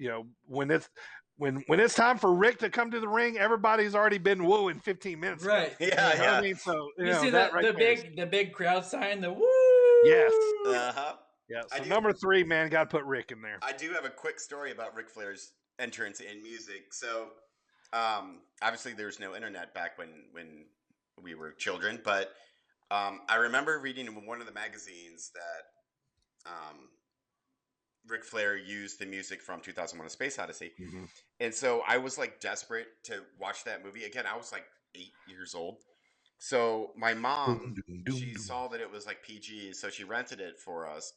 you know when it's when when it's time for Ric to come to the ring, everybody's already been wooing 15 minutes. ago. Right. Yeah, You know yeah. I mean, so you, You know, see that the, right the big the big crowd sign, the woo. Yes. Uh-huh. yeah. So do- number three, man, got to put Ric in there. I do have a quick story about Ric Flair's entrance in music. So, um, obviously, there's no internet back when when we were children, but um, I remember reading in one of the magazines that um, Ric Flair used the music from 2001: A Space Odyssey, Mhm. and so I was like desperate to watch that movie again. I was like eight years old, so my mom Doom, doom, she saw that it was like PG, so she rented it for us.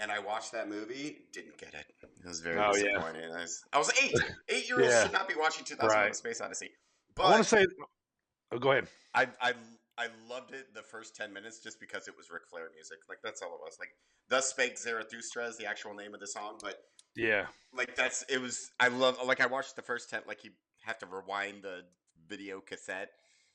And I watched that movie, didn't get it. It was very Oh, yeah. disappointing. I, was, I was eight. Eight year olds Yeah. should not be watching 2001: Right. Space Odyssey. But I want to say, oh, go ahead. I, I, I loved it the first 10 minutes just because it was Ric Flair music. Like, that's all it was. Like, Thus Spake Zarathustra is the actual name of the song, but Yeah. like that's it was I love like I watched the first ten like you have to rewind the video cassette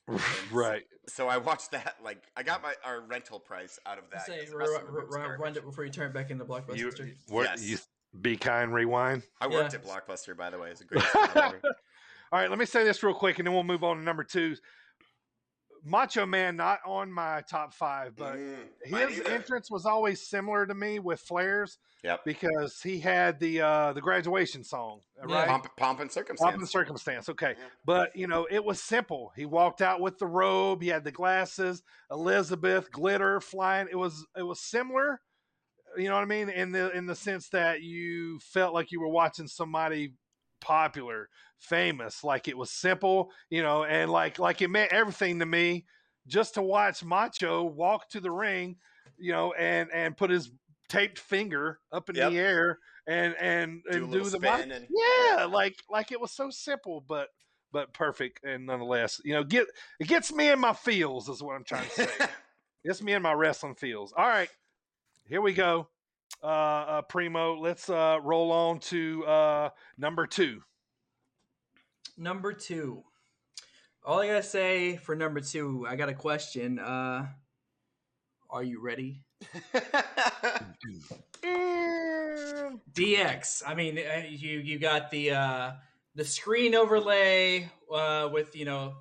right. So I watched that. Like I got my our rental price out of that. Say, 'cause the r- rest of r- the movie was r- garbage. run it before you turn it back into Blockbuster. You, what, Yes. you be kind, rewind. I worked Yeah. at Blockbuster, by the way. It's a great. All right, let me say this real quick, and then we'll move on to number two. Macho Man not on my top five, but Mm, his entrance was always similar to me with Flair's. Yep. because he had the uh the graduation song, right? Pomp, pomp and circumstance. Pomp and circumstance. Okay. Yeah. But, you know, it was simple. He walked out with the robe, he had the glasses, Elizabeth, glitter flying. It was it was similar, you know what I mean? In the in the sense that you felt like you were watching somebody popular, famous, like it was simple, you know, and like like it meant everything to me just to watch Macho walk to the ring, you know, and and put his taped finger up in Yep. the air and and Do and do the and yeah, like like it was so simple, but but perfect, and nonetheless, you know, get it gets me in my feels is what I'm trying to say. gets me in my wrestling feels. All right, here we go. Uh, uh Primo, let's uh roll on to uh number two. Number two. All I gotta say for number two, I got a question. Uh, are you ready? DX. I mean, uh, you you got the uh, the screen overlay uh, with you know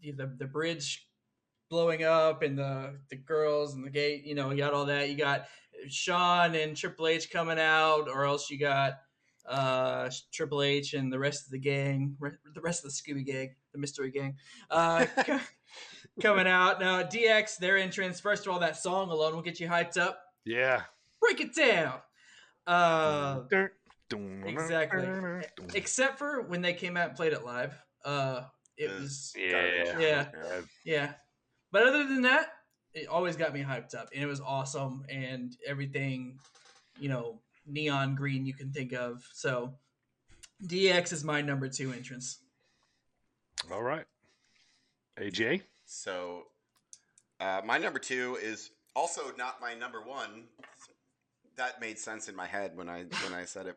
the, the the bridge blowing up and the the girls and the gate. You know, you got all that. You got Shawn and Triple H coming out, or else you got uh, Triple H and the rest of the gang, re- the rest of the Scooby Gang, the Mystery Gang, uh, coming out. Now, DX, their entrance. First of all, that song alone will get you hyped up. Yeah. Break it down. Uh, exactly. Yeah. except for when they came out and played it live. Uh, it Uh, was Yeah. Yeah. yeah. But other than that, it always got me hyped up, and it was awesome, and everything, you know, neon green you can think of. So, DX is my number two entrance. All right. AJ. So, uh, my number two is also not my number one. That made sense in my head when I when I said it,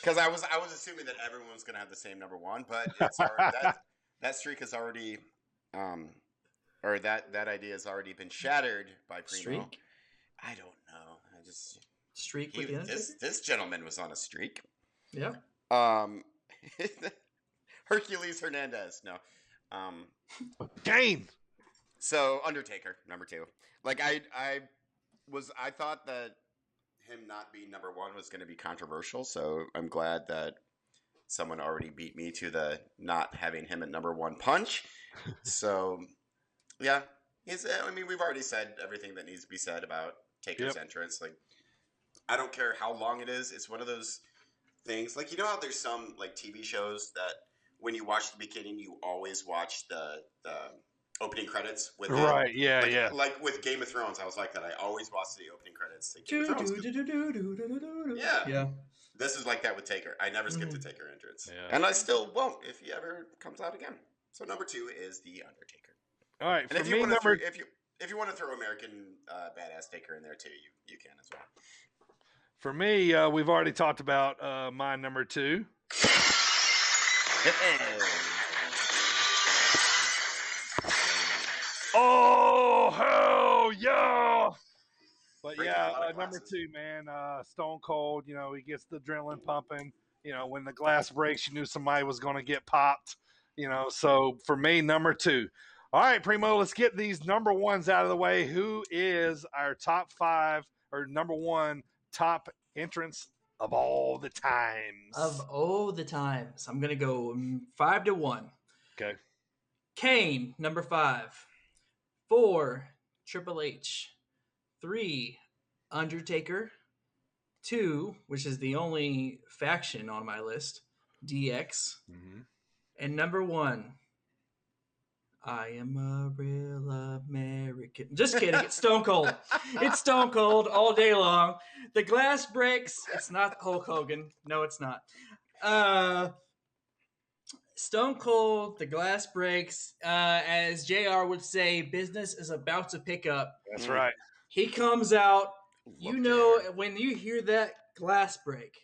because I was I was assuming that everyone was going to have the same number one, but it's already, that that streak has already, um, or that that idea has already been shattered by Primo. Streak, I don't know. I just streak he, with the this this gentleman was on a streak. Yeah, Um, Hercules Hernandez. No. Um, Kane. So Undertaker, number two. Like I, I was, I thought that him not being number one was going to be controversial. So I'm glad that someone already beat me to the not having him at number one punch. so yeah, he's. I mean, we've already said everything that needs to be said about Taker's Yep. entrance. Like, I don't care how long it is. It's one of those things. Like you know how there's some like TV shows that when you watch the beginning, you always watch the the opening credits with it. Right. Yeah. Like, yeah. like with Game of Thrones, I was like that. I always watch the opening credits. Like Game of Thrones. Yeah. yeah. This is like that with Taker. I never skip Mm-hmm. the Taker entrance, Yeah. and I still won't if he ever comes out again. So number two is the Undertaker. All right. And For if you me, want to if you if you want to throw American uh, Badass Taker in there too, you you can as well. for me, uh, we've already talked about uh, my number two. Oh hell yeah! But yeah, uh, number two, man, uh, Stone Cold. You know, he gets the adrenaline pumping. You know, when the glass breaks, you knew somebody was going to get popped. You know, so for me, number two. All right, Primo, let's get these number ones out of the way. Who is our top five or number one top entrance of all the times? Of all the times, I'm gonna go mm, five to one. okay, Kane, number five. Four, Triple H. Three, Undertaker. Two, which is the only faction on my list, DX. mm-hmm. And number one, I am a real American. Just kidding. It's Stone Cold. It's Stone Cold all day long. The glass breaks. It's not Hulk Hogan. No, it's not. Uh, Stone Cold. The glass breaks. Uh, as J.R. would say, business is about to pick up. that's right. He comes out. You know there. when you hear that glass break,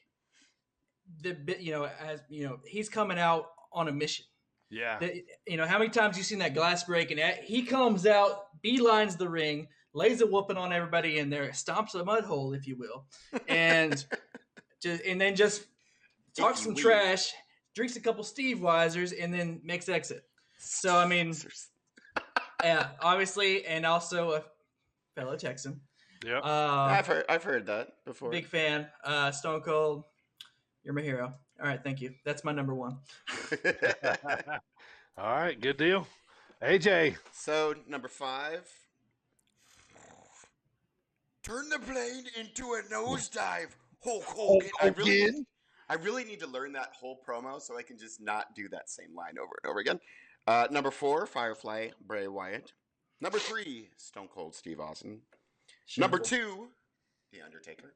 the bit you know as you know he's coming out on a mission. Yeah. The- you know, how many times you seen that glass break and he comes out, beelines the ring, lays a whooping on everybody in there, stomps a mud hole, if you will, and just and then just talks some wee. trash, drinks a couple Steveweisers, and then makes exit. So I mean, yeah, obviously, and also a fellow Texan. Yeah, Uh, I've heard I've heard that before. big fan. Uh, Stone Cold, you're my hero. All right, thank you. That's my number one. All right. Good deal. AJ. so number five. Turn the plane into a nosedive, Hulk Hogan. I really, I really need to learn that whole promo so I can just not do that same line over and over again. Uh, number four, Firefly Bray Wyatt. Number three, Stone Cold Steve Austin. Number two, The Undertaker.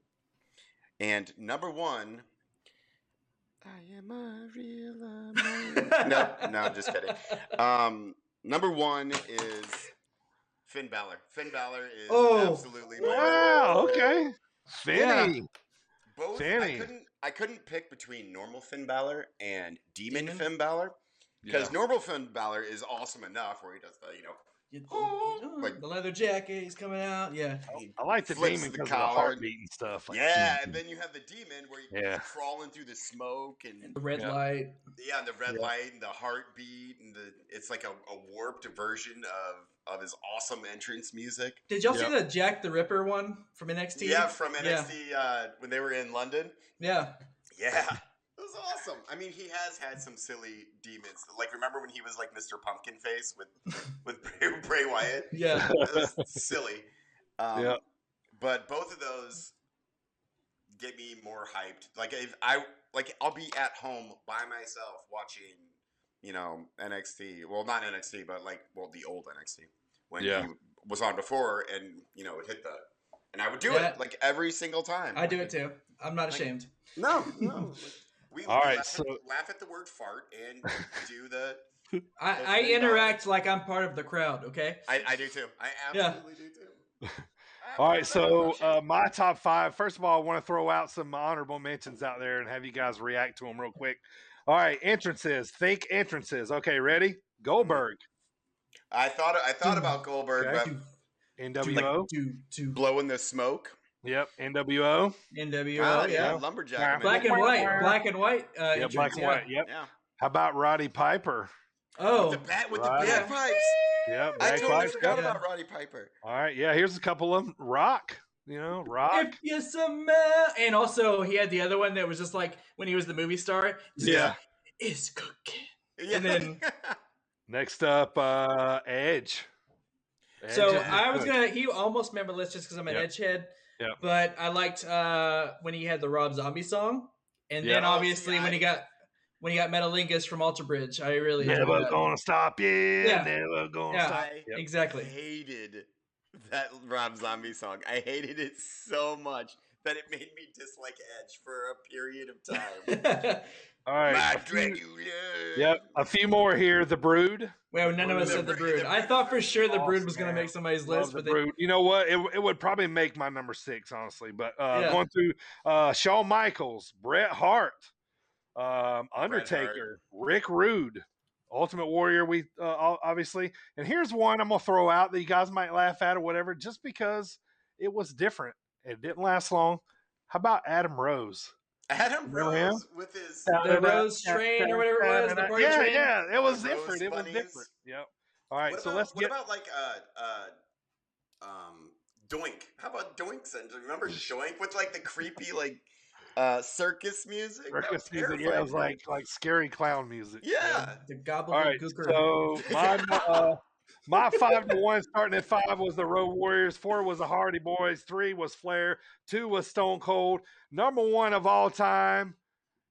And number one, I am a real American. no, no, I'm just kidding. Um, number one is Finn Balor. Finn Balor is Oh. absolutely my Wow. Okay. Yeah. Finny. both. I couldn't. I couldn't pick between normal Finn Balor and Demon, Demon? Finn Balor because Yeah. normal Finn Balor is awesome enough where he does the you know You- you Oh, know, like- the leather jacket, he's coming out. Yeah. he I like the flips demon the because of the heartbeat and stuff. Like, yeah, and then you have the demon where you're Yeah. crawling through the smoke and The red Yeah. light. yeah, and the red Yeah. light and the heartbeat and the it's like a, a warped version of of his awesome entrance music. Did y'all Yep. see the Jack the Ripper one from NXT? Yeah, from NXT Uh, when they were in London. Yeah. Yeah. It was awesome. I mean, he has had some silly demons. Like, remember when he was like Mr. Pumpkin Face with with Bray, Bray Wyatt? Yeah. Silly. Um, Yeah. But both of those get me more hyped. Like, if I like, I'll be at home by myself watching, you know, NXT. Well, not NXT, but like, well, the old NXT when Yeah. he was on before, and you know, it hit the. And I would do Yeah. it like every single time. I do it too. I'm not ashamed. No, no. We, All we right, laugh, so- at, laugh at the word fart and do the. I, I pretty interact like I'm part of the crowd, okay? I, I do too. I Yeah. absolutely do too. All right, so uh, my top five. First of all, I want to throw out some honorable mentions out there and have you guys react to them real quick. All right, entrances. Think entrances. Okay, ready? Goldberg, I thought I thought about Goldberg, Okay. but NWO. To to blowing the smoke. Yep, NWO. NWO, Ah, yeah. lumberjack. Black Black and white, black and white. Uh, Yeah, black and white. Yep. Yeah. How about Roddy Piper? Oh, The bat with Right. the Yeah. bagpipes. Yep, I totally Lives forgot Yeah. about Roddy Piper. All right, yeah. Here's a couple of them. Rock. You know, Rock. if you smell, and also he had the other one that was just like when he was the movie star. Yeah. like, it's cooking. Yeah. And then- Next up, uh, Edge. Edge So I was gonna. He almost made my list just because I'm an Yep. Edge head. Yep. But I liked uh, when he had the Rob Zombie song, and Yeah. then obviously see, when he got when he got Metalingus from Alter Bridge. I really enjoyed Never gonna stop you. Yeah. Never gonna Yeah. stop. Yep. Exactly. hated that Rob Zombie song. I hated it so much that it made me dislike Edge for a period of time. All right. My a few- Yep. A few more here. The Brood. well, none of us The said the Brood- Brood. I thought for sure the Brood was gonna make somebody's Love list, the but they, Brood. You know what? It, it would probably make my number six, honestly. But uh, Yeah. going through uh, Shawn Michaels, Bret Hart, um, Undertaker, Rick Rude, Ultimate Warrior. We uh, obviously, and here's one I'm gonna throw out that you guys might laugh at or whatever, just because it was different. It didn't last long. How about Adam Rose? Adam Remember him? Rose with his The Rose Train or whatever it was, the party yeah, train? yeah, it was The Rose different. It was different. Yep. All right, what so about, let's what get. about like uh uh um Doink? How about Doink Center? Remember Doink with like the creepy like uh circus music? That Circus music, yeah, it was like like scary clown music. yeah. the Gobblegooker. All right, so my uh, my five to one starting at five was the Road Warriors. Four was the Hardy Boys. Three was Flair. Two was Stone Cold. Number one of all time,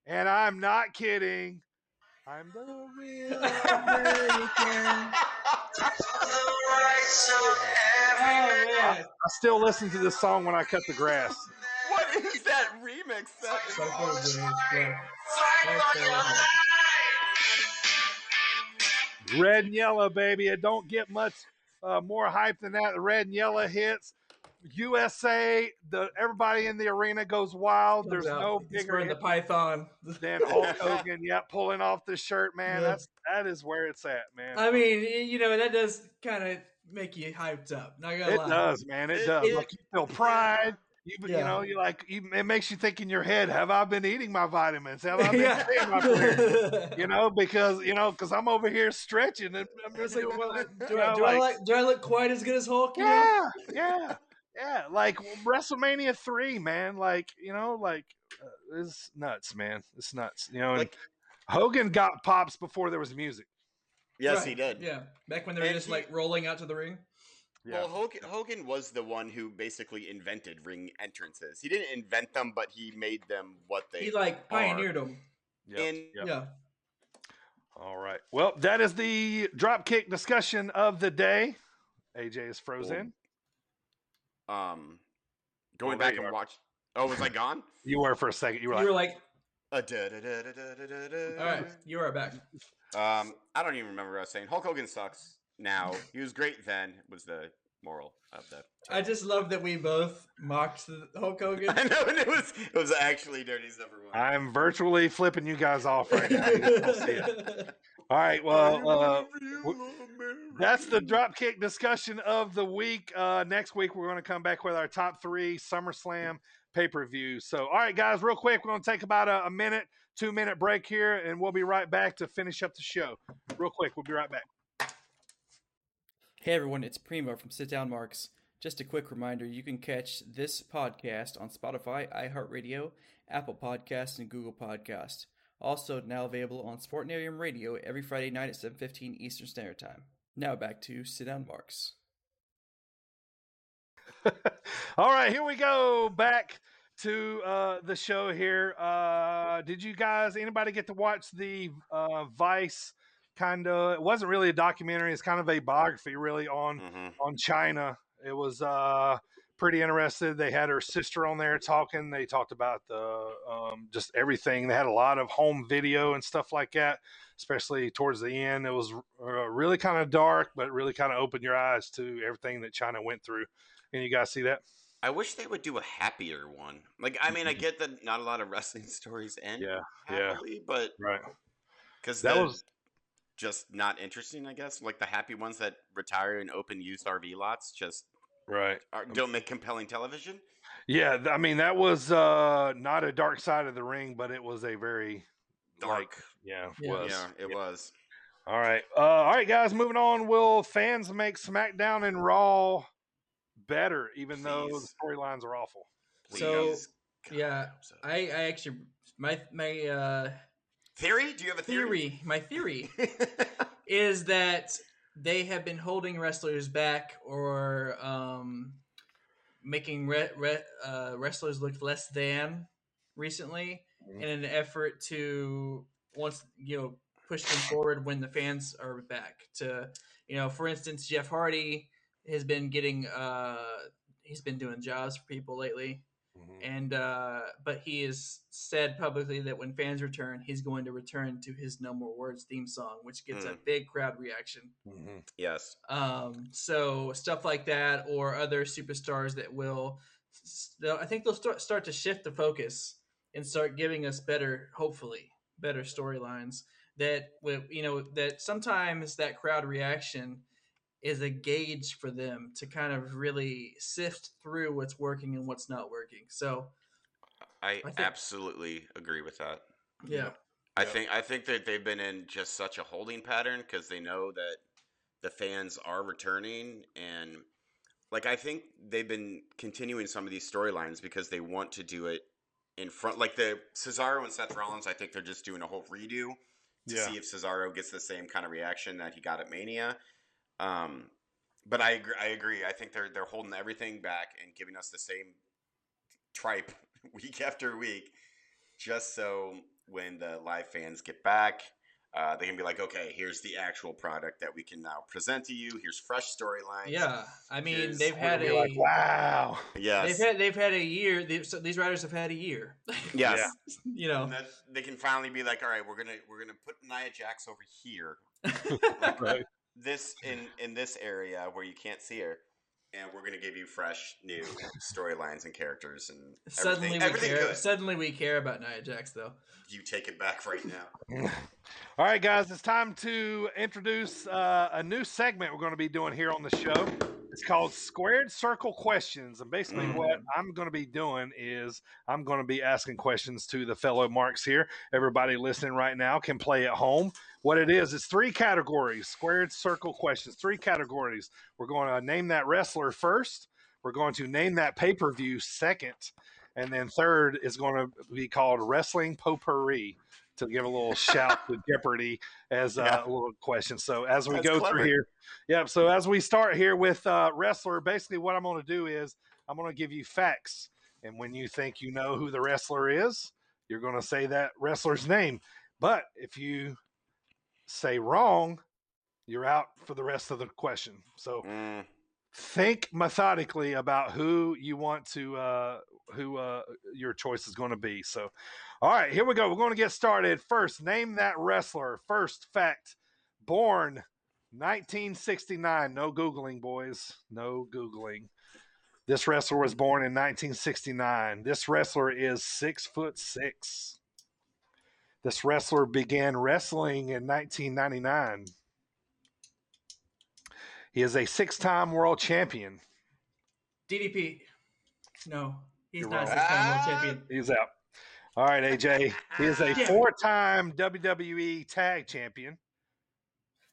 and I'm not kidding. I'm the real American. I still listen to this song when I cut the grass. What is that remix? That is So good, Red and yellow, baby. It don't get much uh, more hype than that. The red and yellow hits. USA, the everybody in the arena goes wild. There's out, no bigger wearing the python. than Hulk Hogan. Yep, pulling off the shirt, man. Yeah. That's that is where it's at, man. I mean, you know, that does kind of make you hyped up. Not gonna it lie. does, man. It, It- does. it- like you feel pride. You, you know, you like you, it makes you think in your head, have I been eating my vitamins? Have I been yeah. staying my prayer? You know, because you know, because I'm over here stretching and I'm It's just like, well, do, you I, know, do I like- like? Do I look quite as good as Hulk? you? Yeah, yeah, yeah. Like WrestleMania three, man. Like you know, like uh, it's nuts, man. It's nuts. You know, and Like, Hogan got pops before there was music. yes, Right, he did. Yeah, back when they were And just he- like rolling out to the ring. Well, Hogan, Hogan was the one who basically invented ring entrances. He didn't invent them, but he made them what they. He like are. pioneered them. Yep, And yep. Yeah. All right. Well, that is the dropkick discussion of the day. AJ is frozen. um, going Oh, back and are. watch. Oh, was I gone? You were for a second. You were You like, were like, Uh, da, da, da, all right, you are back. Um, I don't even remember what I was saying. Hulk Hogan sucks now. He was great then. Was the moral of the. I just love that we both mocked the Hulk Hogan. I know, and it was it was actually Dirty's number one. I'm virtually flipping you guys off right now. You just see. All right. Well, uh, that's the dropkick discussion of the week. Uh, next week, we're going to come back with our top three SummerSlam pay per view. So, all right, guys, real quick, we're going to take about a, a minute, two minute break here, and we'll be right back to finish up the show. Real quick, we'll be right back. Hey everyone, it's Primo from Sit Down Marks. Just a quick reminder you can catch this podcast on Spotify, iHeartRadio, Apple Podcasts, and Google Podcasts. Also now available on Sportnarium Radio every Friday night at 7:15 Eastern Standard Time. Now back to Sit Down Marks. All right, here we go. Back to uh, the show here. Uh, did you guys, anybody get to watch the uh, Vice kind of? It wasn't really a documentary. It's kind of a biography, really, on Mhm. on Chyna. It was uh, pretty interested. They had her sister on there talking. They talked about the um, just everything. They had a lot of home video and stuff like that, especially towards the end. It was uh, really kind of dark, but really kind of opened your eyes to everything that Chyna went through. And you guys see that? I wish they would do a happier one. Like, I mean, I get that not a lot of wrestling stories end Yeah, yeah. happily, but Right. because That was- was just not interesting. I guess like the happy ones that retire in open used RV lots just Right. are, don't make compelling television. Yeah. I mean, that was uh, not a dark side of the ring, but it was a very Dark. Like, yeah, Yeah. was. yeah, it was. All right. Uh, all right, guys, moving on. Will fans make SmackDown and Raw better, even though the storylines are awful? So, Please. God, yeah, hope. I, I actually my my uh, theory? Do you have a theory? theory, my theory is that they have been holding wrestlers back or um, making re- re- uh, wrestlers look less than recently Mhm. in an effort to once you know push them forward when the fans are back to you know for instance jeff hardy has been getting uh he's been doing jobs for people lately and uh but he has said publicly that when fans return he's going to return to his no more words theme song which gets a Mm. big crowd reaction Mhm. yes. um so stuff like that or other superstars that will i think they'll start start to shift the focus and start giving us better hopefully better storylines that will you know that sometimes that crowd reaction is a gauge for them to kind of really sift through what's working and what's not working so I, think- absolutely agree with that. yeah I Yeah. think I think that they've been in just such a holding pattern because they know that the fans are returning and like I think they've been continuing some of these storylines because they want to do it in front like the Cesaro and Seth Rollins I think they're just doing a whole redo to Yeah. see if Cesaro gets the same kind of reaction that he got at Mania. Um but I agree, I agree. I think they're they're holding everything back and giving us the same tripe week after week just so when the live fans get back, uh, they can be like, okay, here's the actual product that we can now present to you. Here's fresh storylines. yeah i mean Here's- they've had a like, wow. Yes. they've had they've had a year they've, so these writers have had a year yes. you know that they can finally be like, all right, we're gonna we're gonna put Nia Jax over here, Right. This in in this area where you can't see her, and we're gonna give you fresh, new storylines and characters and Suddenly we everything care. good. Suddenly we care about Nia Jax, though. You take it back right now. All right, guys, it's time to introduce uh, a new segment we're going to be doing here on the show. It's called Squared Circle Questions. And basically, Mm. what I'm going to be doing is I'm going to be asking questions to the fellow marks here. Everybody listening right now can play at home. What it is, it's three categories Squared Circle Questions, three categories. We're going to name that wrestler first, we're going to name that pay per view second, and then third is going to be called Wrestling Potpourri to give a little shout to Jeopardy as uh, Yeah. a little question. So as we That's go clever. through here, yep. So as we start here with uh, wrestler, basically what I'm going to do is I'm going to give you facts, and when you think you know who the wrestler is, you're going to say that wrestler's name. But if you say wrong, you're out for the rest of the question. So Mm, think methodically about who you want to uh who uh your choice is going to be. So all right here we go we're going to get started. First name that wrestler. First fact born 1969 no googling boys no googling. This wrestler was born in 1969 this wrestler is six foot six this wrestler began wrestling in 1999 he is a six-time world champion DDP. No, he's You're not a six-time world Ah! champion. He's out. All right, AJ. He is a four-time WWE Tag Champion.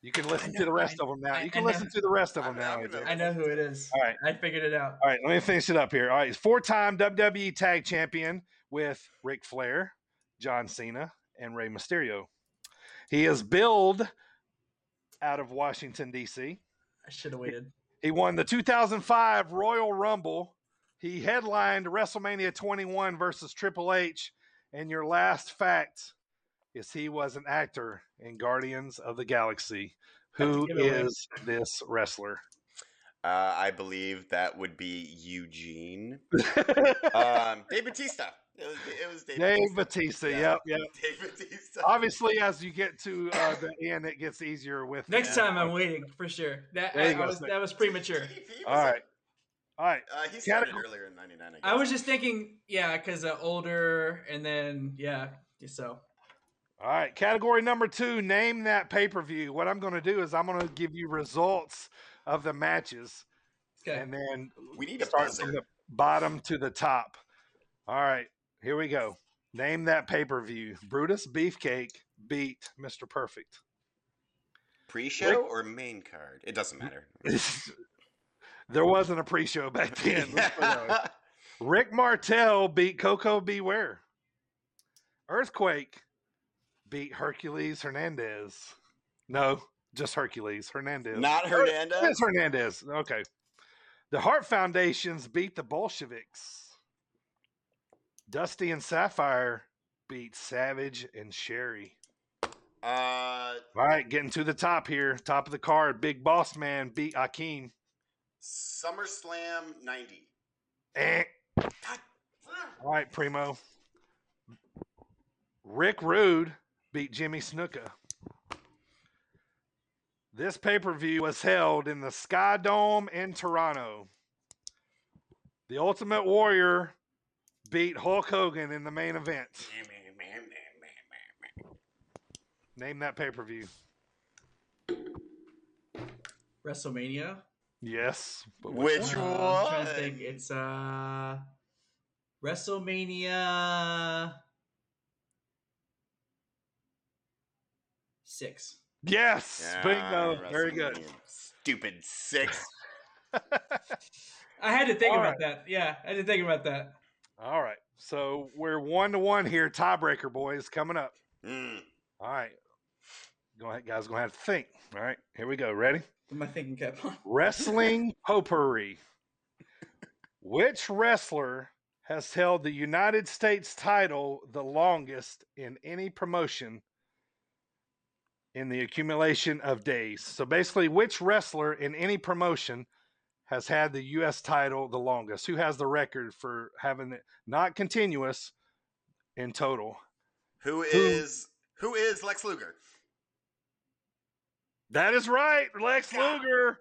You can listen to the rest I- of them now. I- You can I know. listen to the rest of them know, now, I AJ. know. I know who it is. All right. I figured it out. All right, let me finish it up here. All right, he's four-time WWE Tag Champion with Ric Flair, John Cena, and Rey Mysterio. He is billed out of Washington D.C. I should have waited. He won the 2005 Royal Rumble. He headlined WrestleMania 21 versus Triple H. And your last fact is he was an actor in Guardians of the Galaxy. Who Give it away. is this wrestler? uh, I believe that would be Eugene. Um, Dave Batista. It was, it was Dave, Dave Batista. Batista. Yeah. Yep, yep. Dave Batista. Obviously, as you get to uh, the end, it gets easier with Next time I'm waiting for sure. That I, I was, that was premature. He- he was All right, all right. Uh, he started Category- earlier in '99. I. I was just thinking, yeah, because uh, older and then yeah, so All right, category number two. Name that pay per view. What I'm going to do is I'm going to give you results of the matches, okay. and then We need to start buzzer. from the bottom to the top. All right, here we go. Name that pay per view. Brutus Beefcake beat Mr. Perfect. Pre-show or main card? It doesn't matter. there wasn't a pre show back then. Let's put it that way. Rick Martel beat Koko B. Ware. Earthquake beat Hercules Hernandez. No, just Hercules Hernandez. Not Hernandez. It's Hernandez. Okay. The Hart Foundations beat the Bolsheviks. Dusty and Sapphire beat Savage and Sherry. Uh, All right, getting to the top here. Top of the card. Big Boss Man beat Akeem. SummerSlam '90. Eh. All right, Primo. Rick Rude beat Jimmy Snuka. This pay per view was held in the Sky Dome in Toronto. The Ultimate Warrior beat Hulk Hogan in the main event. Name that pay per view. WrestleMania. Yes. But Which Uh, one? I'm trying to think. It's uh WrestleMania six. Yes. Yeah, Bingo. Very good. Stupid six. I had to think All about that. Yeah, I had to think about that. All right. So we're one to one here. Tiebreaker, boys, coming up. Mm. All right. Go ahead, guys. Gonna have to think. All right, here we go. Ready? Put my thinking cap on. Wrestling potpourri. Which wrestler has held the United States title the longest in any promotion in the accumulation of days? So basically, which wrestler in any promotion has had the U.S. title the longest? Who has the record for having it not continuous in total? Who is who is Lex Luger? That is right, Lex God. Luger.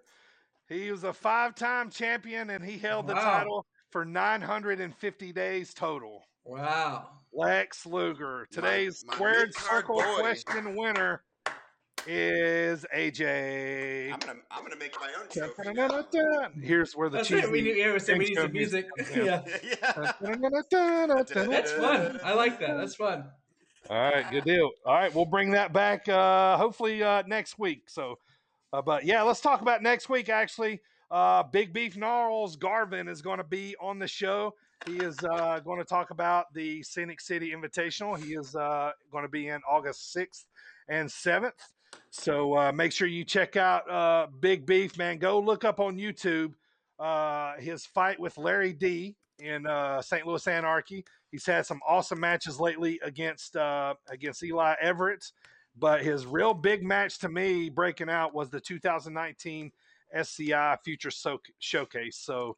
He was a five-time champion, and he held the Wow. title for 950 days total. Wow. Lex Luger. Today's my squared circle boy. question winner is AJ. I'm gonna I'm gonna make my own trophy. Here's where the That's cheesy. it. We need, yeah, we said we need things some music. music. yeah. yeah. That's fun. I like that. That's fun. All right, good deal. All right, we'll bring that back uh, hopefully uh, next week. So, uh, but yeah, let's talk about next week. Actually, uh, Big Beef Gnarls Garvin is going to be on the show. He is uh, going to talk about the Scenic City Invitational. He is uh, going to be in August sixth and seventh. So uh, make sure you check out uh, Big Beef, man. Go look up on YouTube uh, his fight with Larry D in uh, St. Louis Anarchy. He's had some awesome matches lately against uh, against Eli Everett, but his real big match to me breaking out was the 2019 SCI Future so- Showcase. So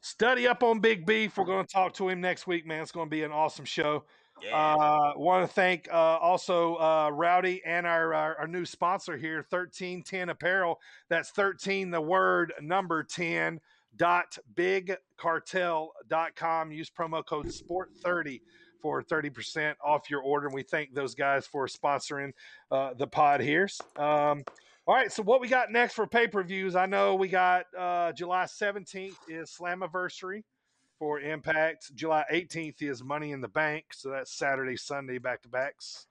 study up on Big Beef. We're going to talk to him next week, man. It's going to be an awesome show. Yeah. Uh, want to thank uh, also uh, Rowdy and our, our our new sponsor here, thirteen ten Apparel. That's thirteen, the word number ten dot bigcartel.com. Use promo code sport thirty for thirty percent off your order. And we thank those guys for sponsoring uh, the pod here. Um, all right, so what we got next for pay per views? I know we got uh, July seventeenth is Slammiversary for Impact. July 18th is Money in the Bank. So that's Saturday, Sunday, back to backs.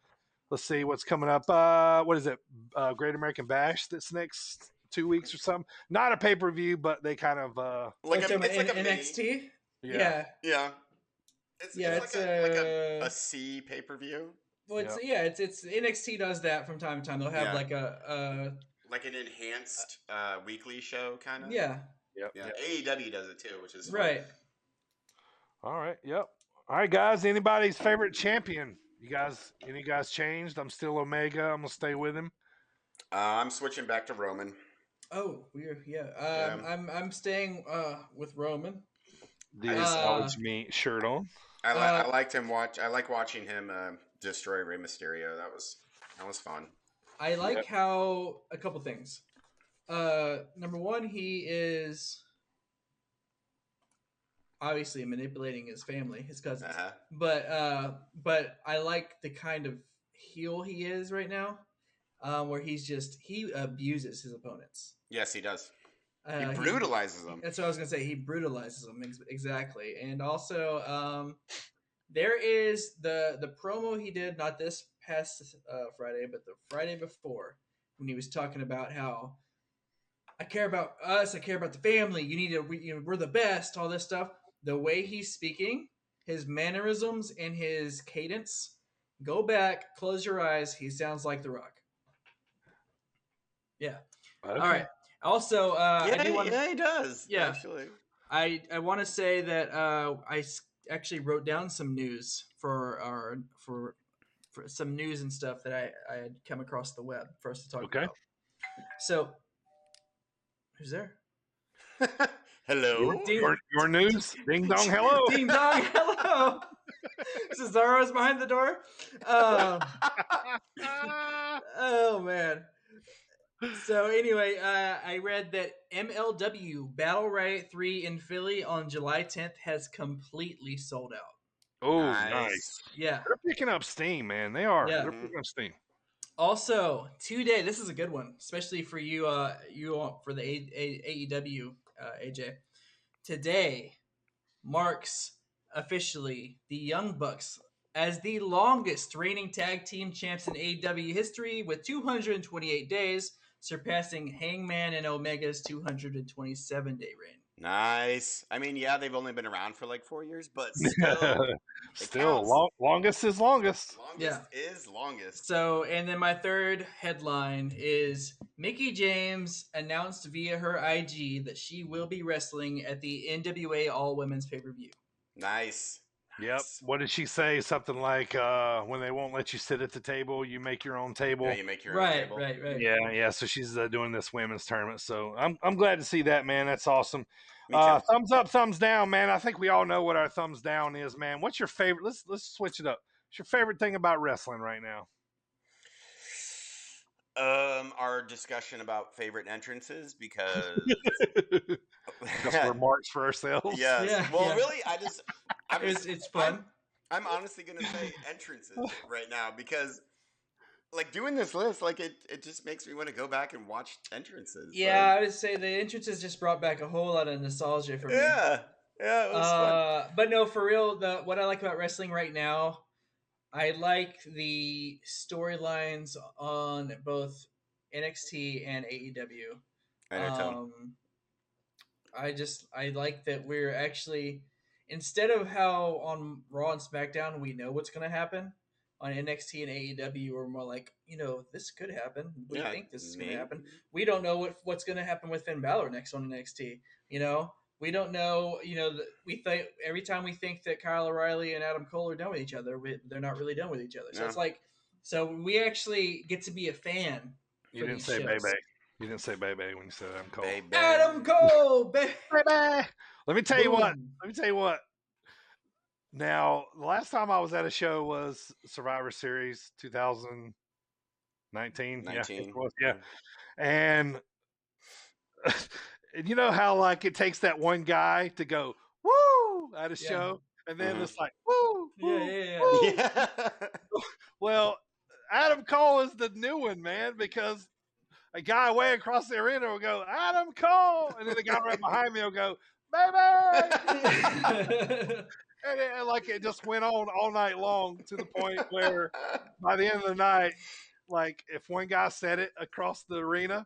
Let's see what's coming up. Uh, what is it? Uh, Great American Bash this next two weeks or something. Not a pay per view, but they kind of. Uh, like a, Like it's like a in mini. NXT. yeah. Yeah. Yeah. It's, Yeah, it's, it's, like, a, a, uh, a C pay per view, Well, it's yeah, it's it's NXT does that from time to time. They'll have Yeah. like a like an enhanced uh, weekly show kind of. yeah, Yep. Yeah. yep. AEW does it too, which is fun. Right. All right. Yep. All right, guys. Anybody's favorite champion? You guys, any guys changed? I'm still Omega. I'm gonna stay with him. Uh, I'm switching back to Roman. Oh, weird. Yeah. Um, Yeah. I'm I'm staying uh with Roman. The I- acknowledge me shirt on. I, li- Uh, I liked him watch. I like watching him uh, destroy Rey Mysterio. That was that was fun. I like Yep. how a couple things. Uh, number one, he is obviously manipulating his family, his cousins. Uh-huh. But uh, but I like the kind of heel he is right now, um, where he's just he abuses his opponents. Yes, he does. Uh, He brutalizes them. That's what I was gonna say. He brutalizes them ex- exactly, and also um, there is the the promo he did not this past uh, Friday, but the Friday before when he was talking about how I care about us, I care about the family. You need to, we, you know, we're the best. All this stuff. The way he's speaking, his mannerisms, and his cadence. Go back, close your eyes. He sounds like The Rock. Yeah. All right. Also, uh, yeah, I do want yeah, he does. Yeah. actually. I I want to say that uh, I s- actually wrote down some news for our for for some news and stuff that I I had come across the web for us to talk about. Okay. about. So, who's there? Hello. Ding- Your, your news. Ding dong. Hello. Ding dong, hello. Cesaro's behind the door. Um, oh man. So anyway, uh, I read that MLW Battle Riot 3 in Philly on July 10th has completely sold out. Oh, Nice. nice. Yeah. They're picking up steam, man. They are. Yeah. They're picking up steam. Also, today, this is a good one, especially for you, uh, you all- for the A- A- AEW, uh, AJ. Today marks officially the Young Bucks as the longest reigning tag team champs in AEW history with 228 days, surpassing Hangman and Omega's 227 day reign. Nice. I mean, yeah, they've only been around for like four years, but still, Still, long, longest is longest. longest Yeah. is longest. So, and then my third headline is Mickie James announced via her IG that she will be wrestling at the NWA All Women's Pay Per View. Nice. Yep. What did she say? Something like, uh, when they won't let you sit at the table, you make your own table. Yeah, you make your own Right, table. right, right. Yeah, yeah. So she's uh, doing this women's tournament. So I'm I'm glad to see that, man. That's awesome. Uh, thumbs up, thumbs down, man. I think we all know what our thumbs down is, man. What's your favorite? Let's let's switch it up. What's your favorite thing about wrestling right now? Um, our discussion about favorite entrances because Just remarks for ourselves. yes. Yeah, well, yeah. really, I just I'm It's, it's fun. I'm, I'm honestly gonna say entrances right now because like doing this list, like it, it just makes me want to go back and watch entrances. Yeah, I would say the entrances just brought back a whole lot of nostalgia for me. yeah, yeah. It was fun. Uh, but no, for real, the what I like about wrestling right now, I like the storylines on both NXT and AEW. I know, Um, I just I like that we're actually instead of how on Raw and SmackDown we know what's going to happen on NXT and AEW we're more like you know this could happen. We Yeah, think this is going to happen. We don't know what what's going to happen with Finn Balor next on NXT. You know we don't know. You know the, we think every time we think that Kyle O'Reilly and Adam Cole are done with each other, we, they're not really done with each other. So No. it's like so we actually get to be a fan. You didn't say shows. baby. You didn't say baby when you said Adam Cole. Baby. Adam Cole, ba- Baby. Let me tell you what. Let me tell you what. Now, the last time I was at a show was Survivor Series 2019. Yeah, 19. it was, yeah. And, and you know how like it takes that one guy to go woo at a Yeah. show, and then Mhm. it's like woo, Yeah, yeah, yeah. woo. Yeah. Well, Adam Cole is the new one, man, because a guy way across the arena will go, Adam Cole. And then the guy right behind me will go, baby. and, it, and, like it just went on all night long to the point where by the end of the night, like if one guy said it across the arena,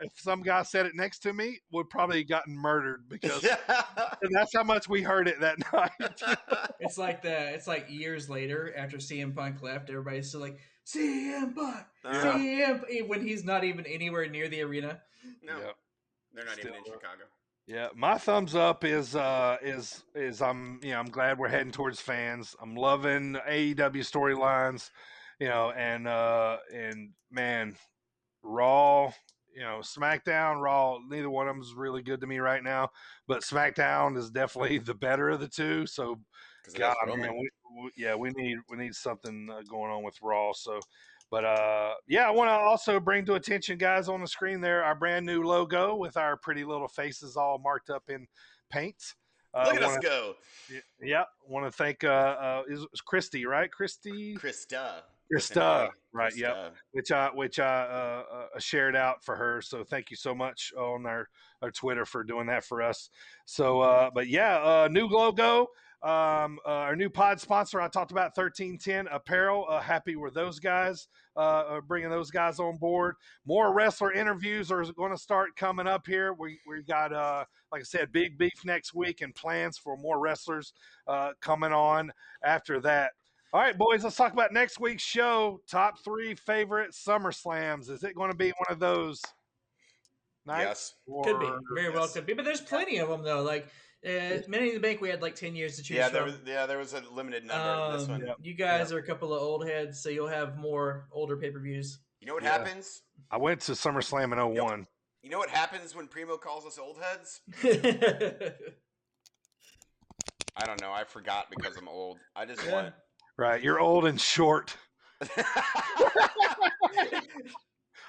if some guy said it next to me, would probably have gotten murdered because and that's how much we heard it that night. It's like the it's like years later after CM Punk left, everybody's still like CM Punk, Uh, CM P-" when he's not even anywhere near the arena. no, Yeah. they're not even in Still, Chicago. Yeah, my thumbs up is uh is is I'm you know I'm glad we're heading towards fans. I'm loving AEW storylines, you know, and uh and man, Raw, you know, SmackDown, Raw, neither one of them is really good to me right now, but SmackDown is definitely the better of the two. So God, man, we, we, yeah, we need we need something uh, going on with Raw. So, but uh, yeah, I want to also bring to attention, guys, on the screen there, our brand new logo with our pretty little faces all marked up in paint. Uh, Look at us wanna, go, Yeah, want to thank uh, uh, is, is Christy, right? Christy, Krista. Krista, right? Yep which I which I uh, uh, shared out for her. So thank you so much on our, our Twitter for doing that for us. So, uh, but yeah, uh, new logo. Um, uh, our new pod sponsor I talked about, thirteen ten apparel. Uh, happy with those guys, uh, uh, bringing those guys on board. More wrestler interviews are going to start coming up here. We we got uh, like I said, big beef next week and plans for more wrestlers uh, coming on after that. All right, boys, let's talk about next week's show. Top three favorite Summer Slams. Is it going to be one of those nights? Yes. Could be or- very well could be, but there's plenty of them though. Like uh, Money in the Bank, we had like ten years to choose Yeah, from. there was yeah there was a limited number. this Um, one. Yep. You guys are a couple of old heads, so you'll have more older pay per views. You know what Yeah. happens? I went to SummerSlam in 01. You know what happens when Primo calls us old heads? I don't know. I forgot because I'm old. I just Yeah. want. Right. You're old and short.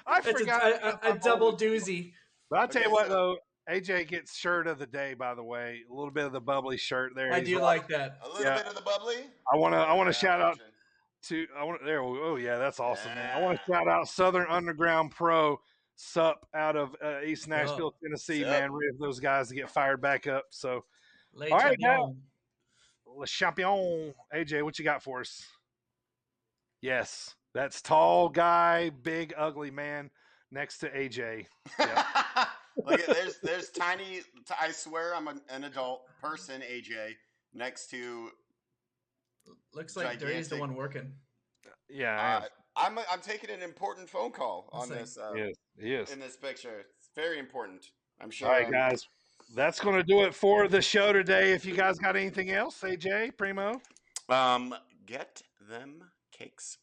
I It's a, forgot. a, a, a I'm double old. doozy. But I'll tell you what, so- though. AJ gets shirt of the day, by the way. A little bit of the bubbly shirt there. I He's do right. like that. A little Yeah. bit of the bubbly. I want to. I want Yeah, to shout out to I want there. Oh yeah, that's awesome, man. I want to shout out Southern Underground Pro Sup out of uh, East Nashville, Tennessee. Sup. Man, ready for those guys to get fired back up. So, Late All right, champion. Le Champion, AJ, what you got for us? Yes, that's tall guy, big ugly man next to AJ. Look at there's there's tiny. I swear I'm an, an adult person. AJ next to. Looks like Dirty's the one working. Yeah, Uh, I'm I'm taking an important phone call on Let's this uh, he is. He is. in this picture. It's very important. I'm sure. All right, guys. That's going to do it for the show today. If you guys got anything else, AJ, Primo, Um, get them cakes.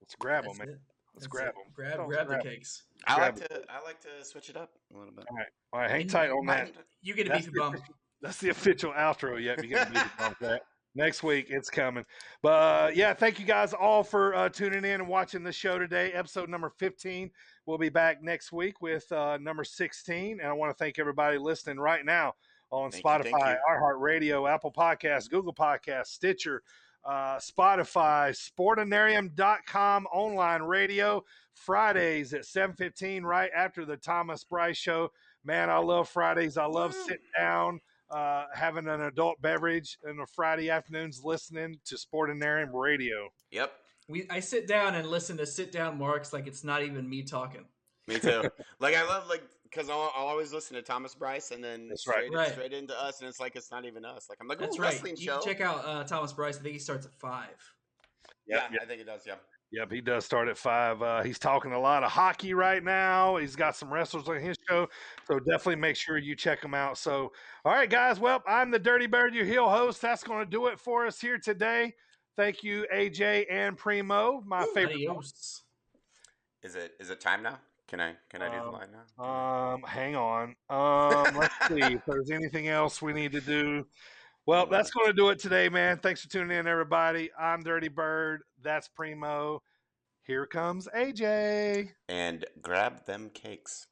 let's grab That's them, man. it. Let's That's grab it. them. Grab, grab the cakes. I Grab like to I like to switch it up a little bit. All right, all right. Hang And tight on that. You get a That's beefy bum. That's the official outro. Yep, you get a beat on that. Next week, it's coming. But uh, yeah, thank you guys all for uh, tuning in and watching the show today. Episode number 15. We'll be back next week with uh, number 16. And I want to thank everybody listening right now on Thank you, thank Spotify, you. iHeartRadio, Apple Podcasts, Google Podcasts, Stitcher, uh, Spotify, Sportinarium.com online radio Fridays at 7:15 right after the Thomas Bryce show. Man, I love Fridays. I love Woo. sitting down, uh, having an adult beverage in the Friday afternoons, listening to Sportinarium radio. Yep. We I sit down and listen to sit down marks like it's not even me talking. Me too. like I love like because I'll, I'll always listen to Thomas Bryce and then That's straight, Right. straight into us, and it's like it's not even us. Like I'm like, That's oh, right. wrestling You show. check out uh, Thomas Bryce. I think he starts at five. yeah, Yep, I think it does. Yeah. Yep, he does start at five. Uh, he's talking a lot of hockey right now. He's got some wrestlers on his show, so definitely make sure you check him out. So, all right, guys. Well, I'm the Dirty Bird, your heel host. That's going to do it for us here today. Thank you, AJ and Primo, my favorite. hosts. Is it is it time now? Can I can I do the Um, line now? Um, hang on. Um, let's see if there's anything else we need to do. Well, that's going to do it today, man. Thanks for tuning in, everybody. I'm Dirty Bird. That's Primo. Here comes AJ. and grab them cakes.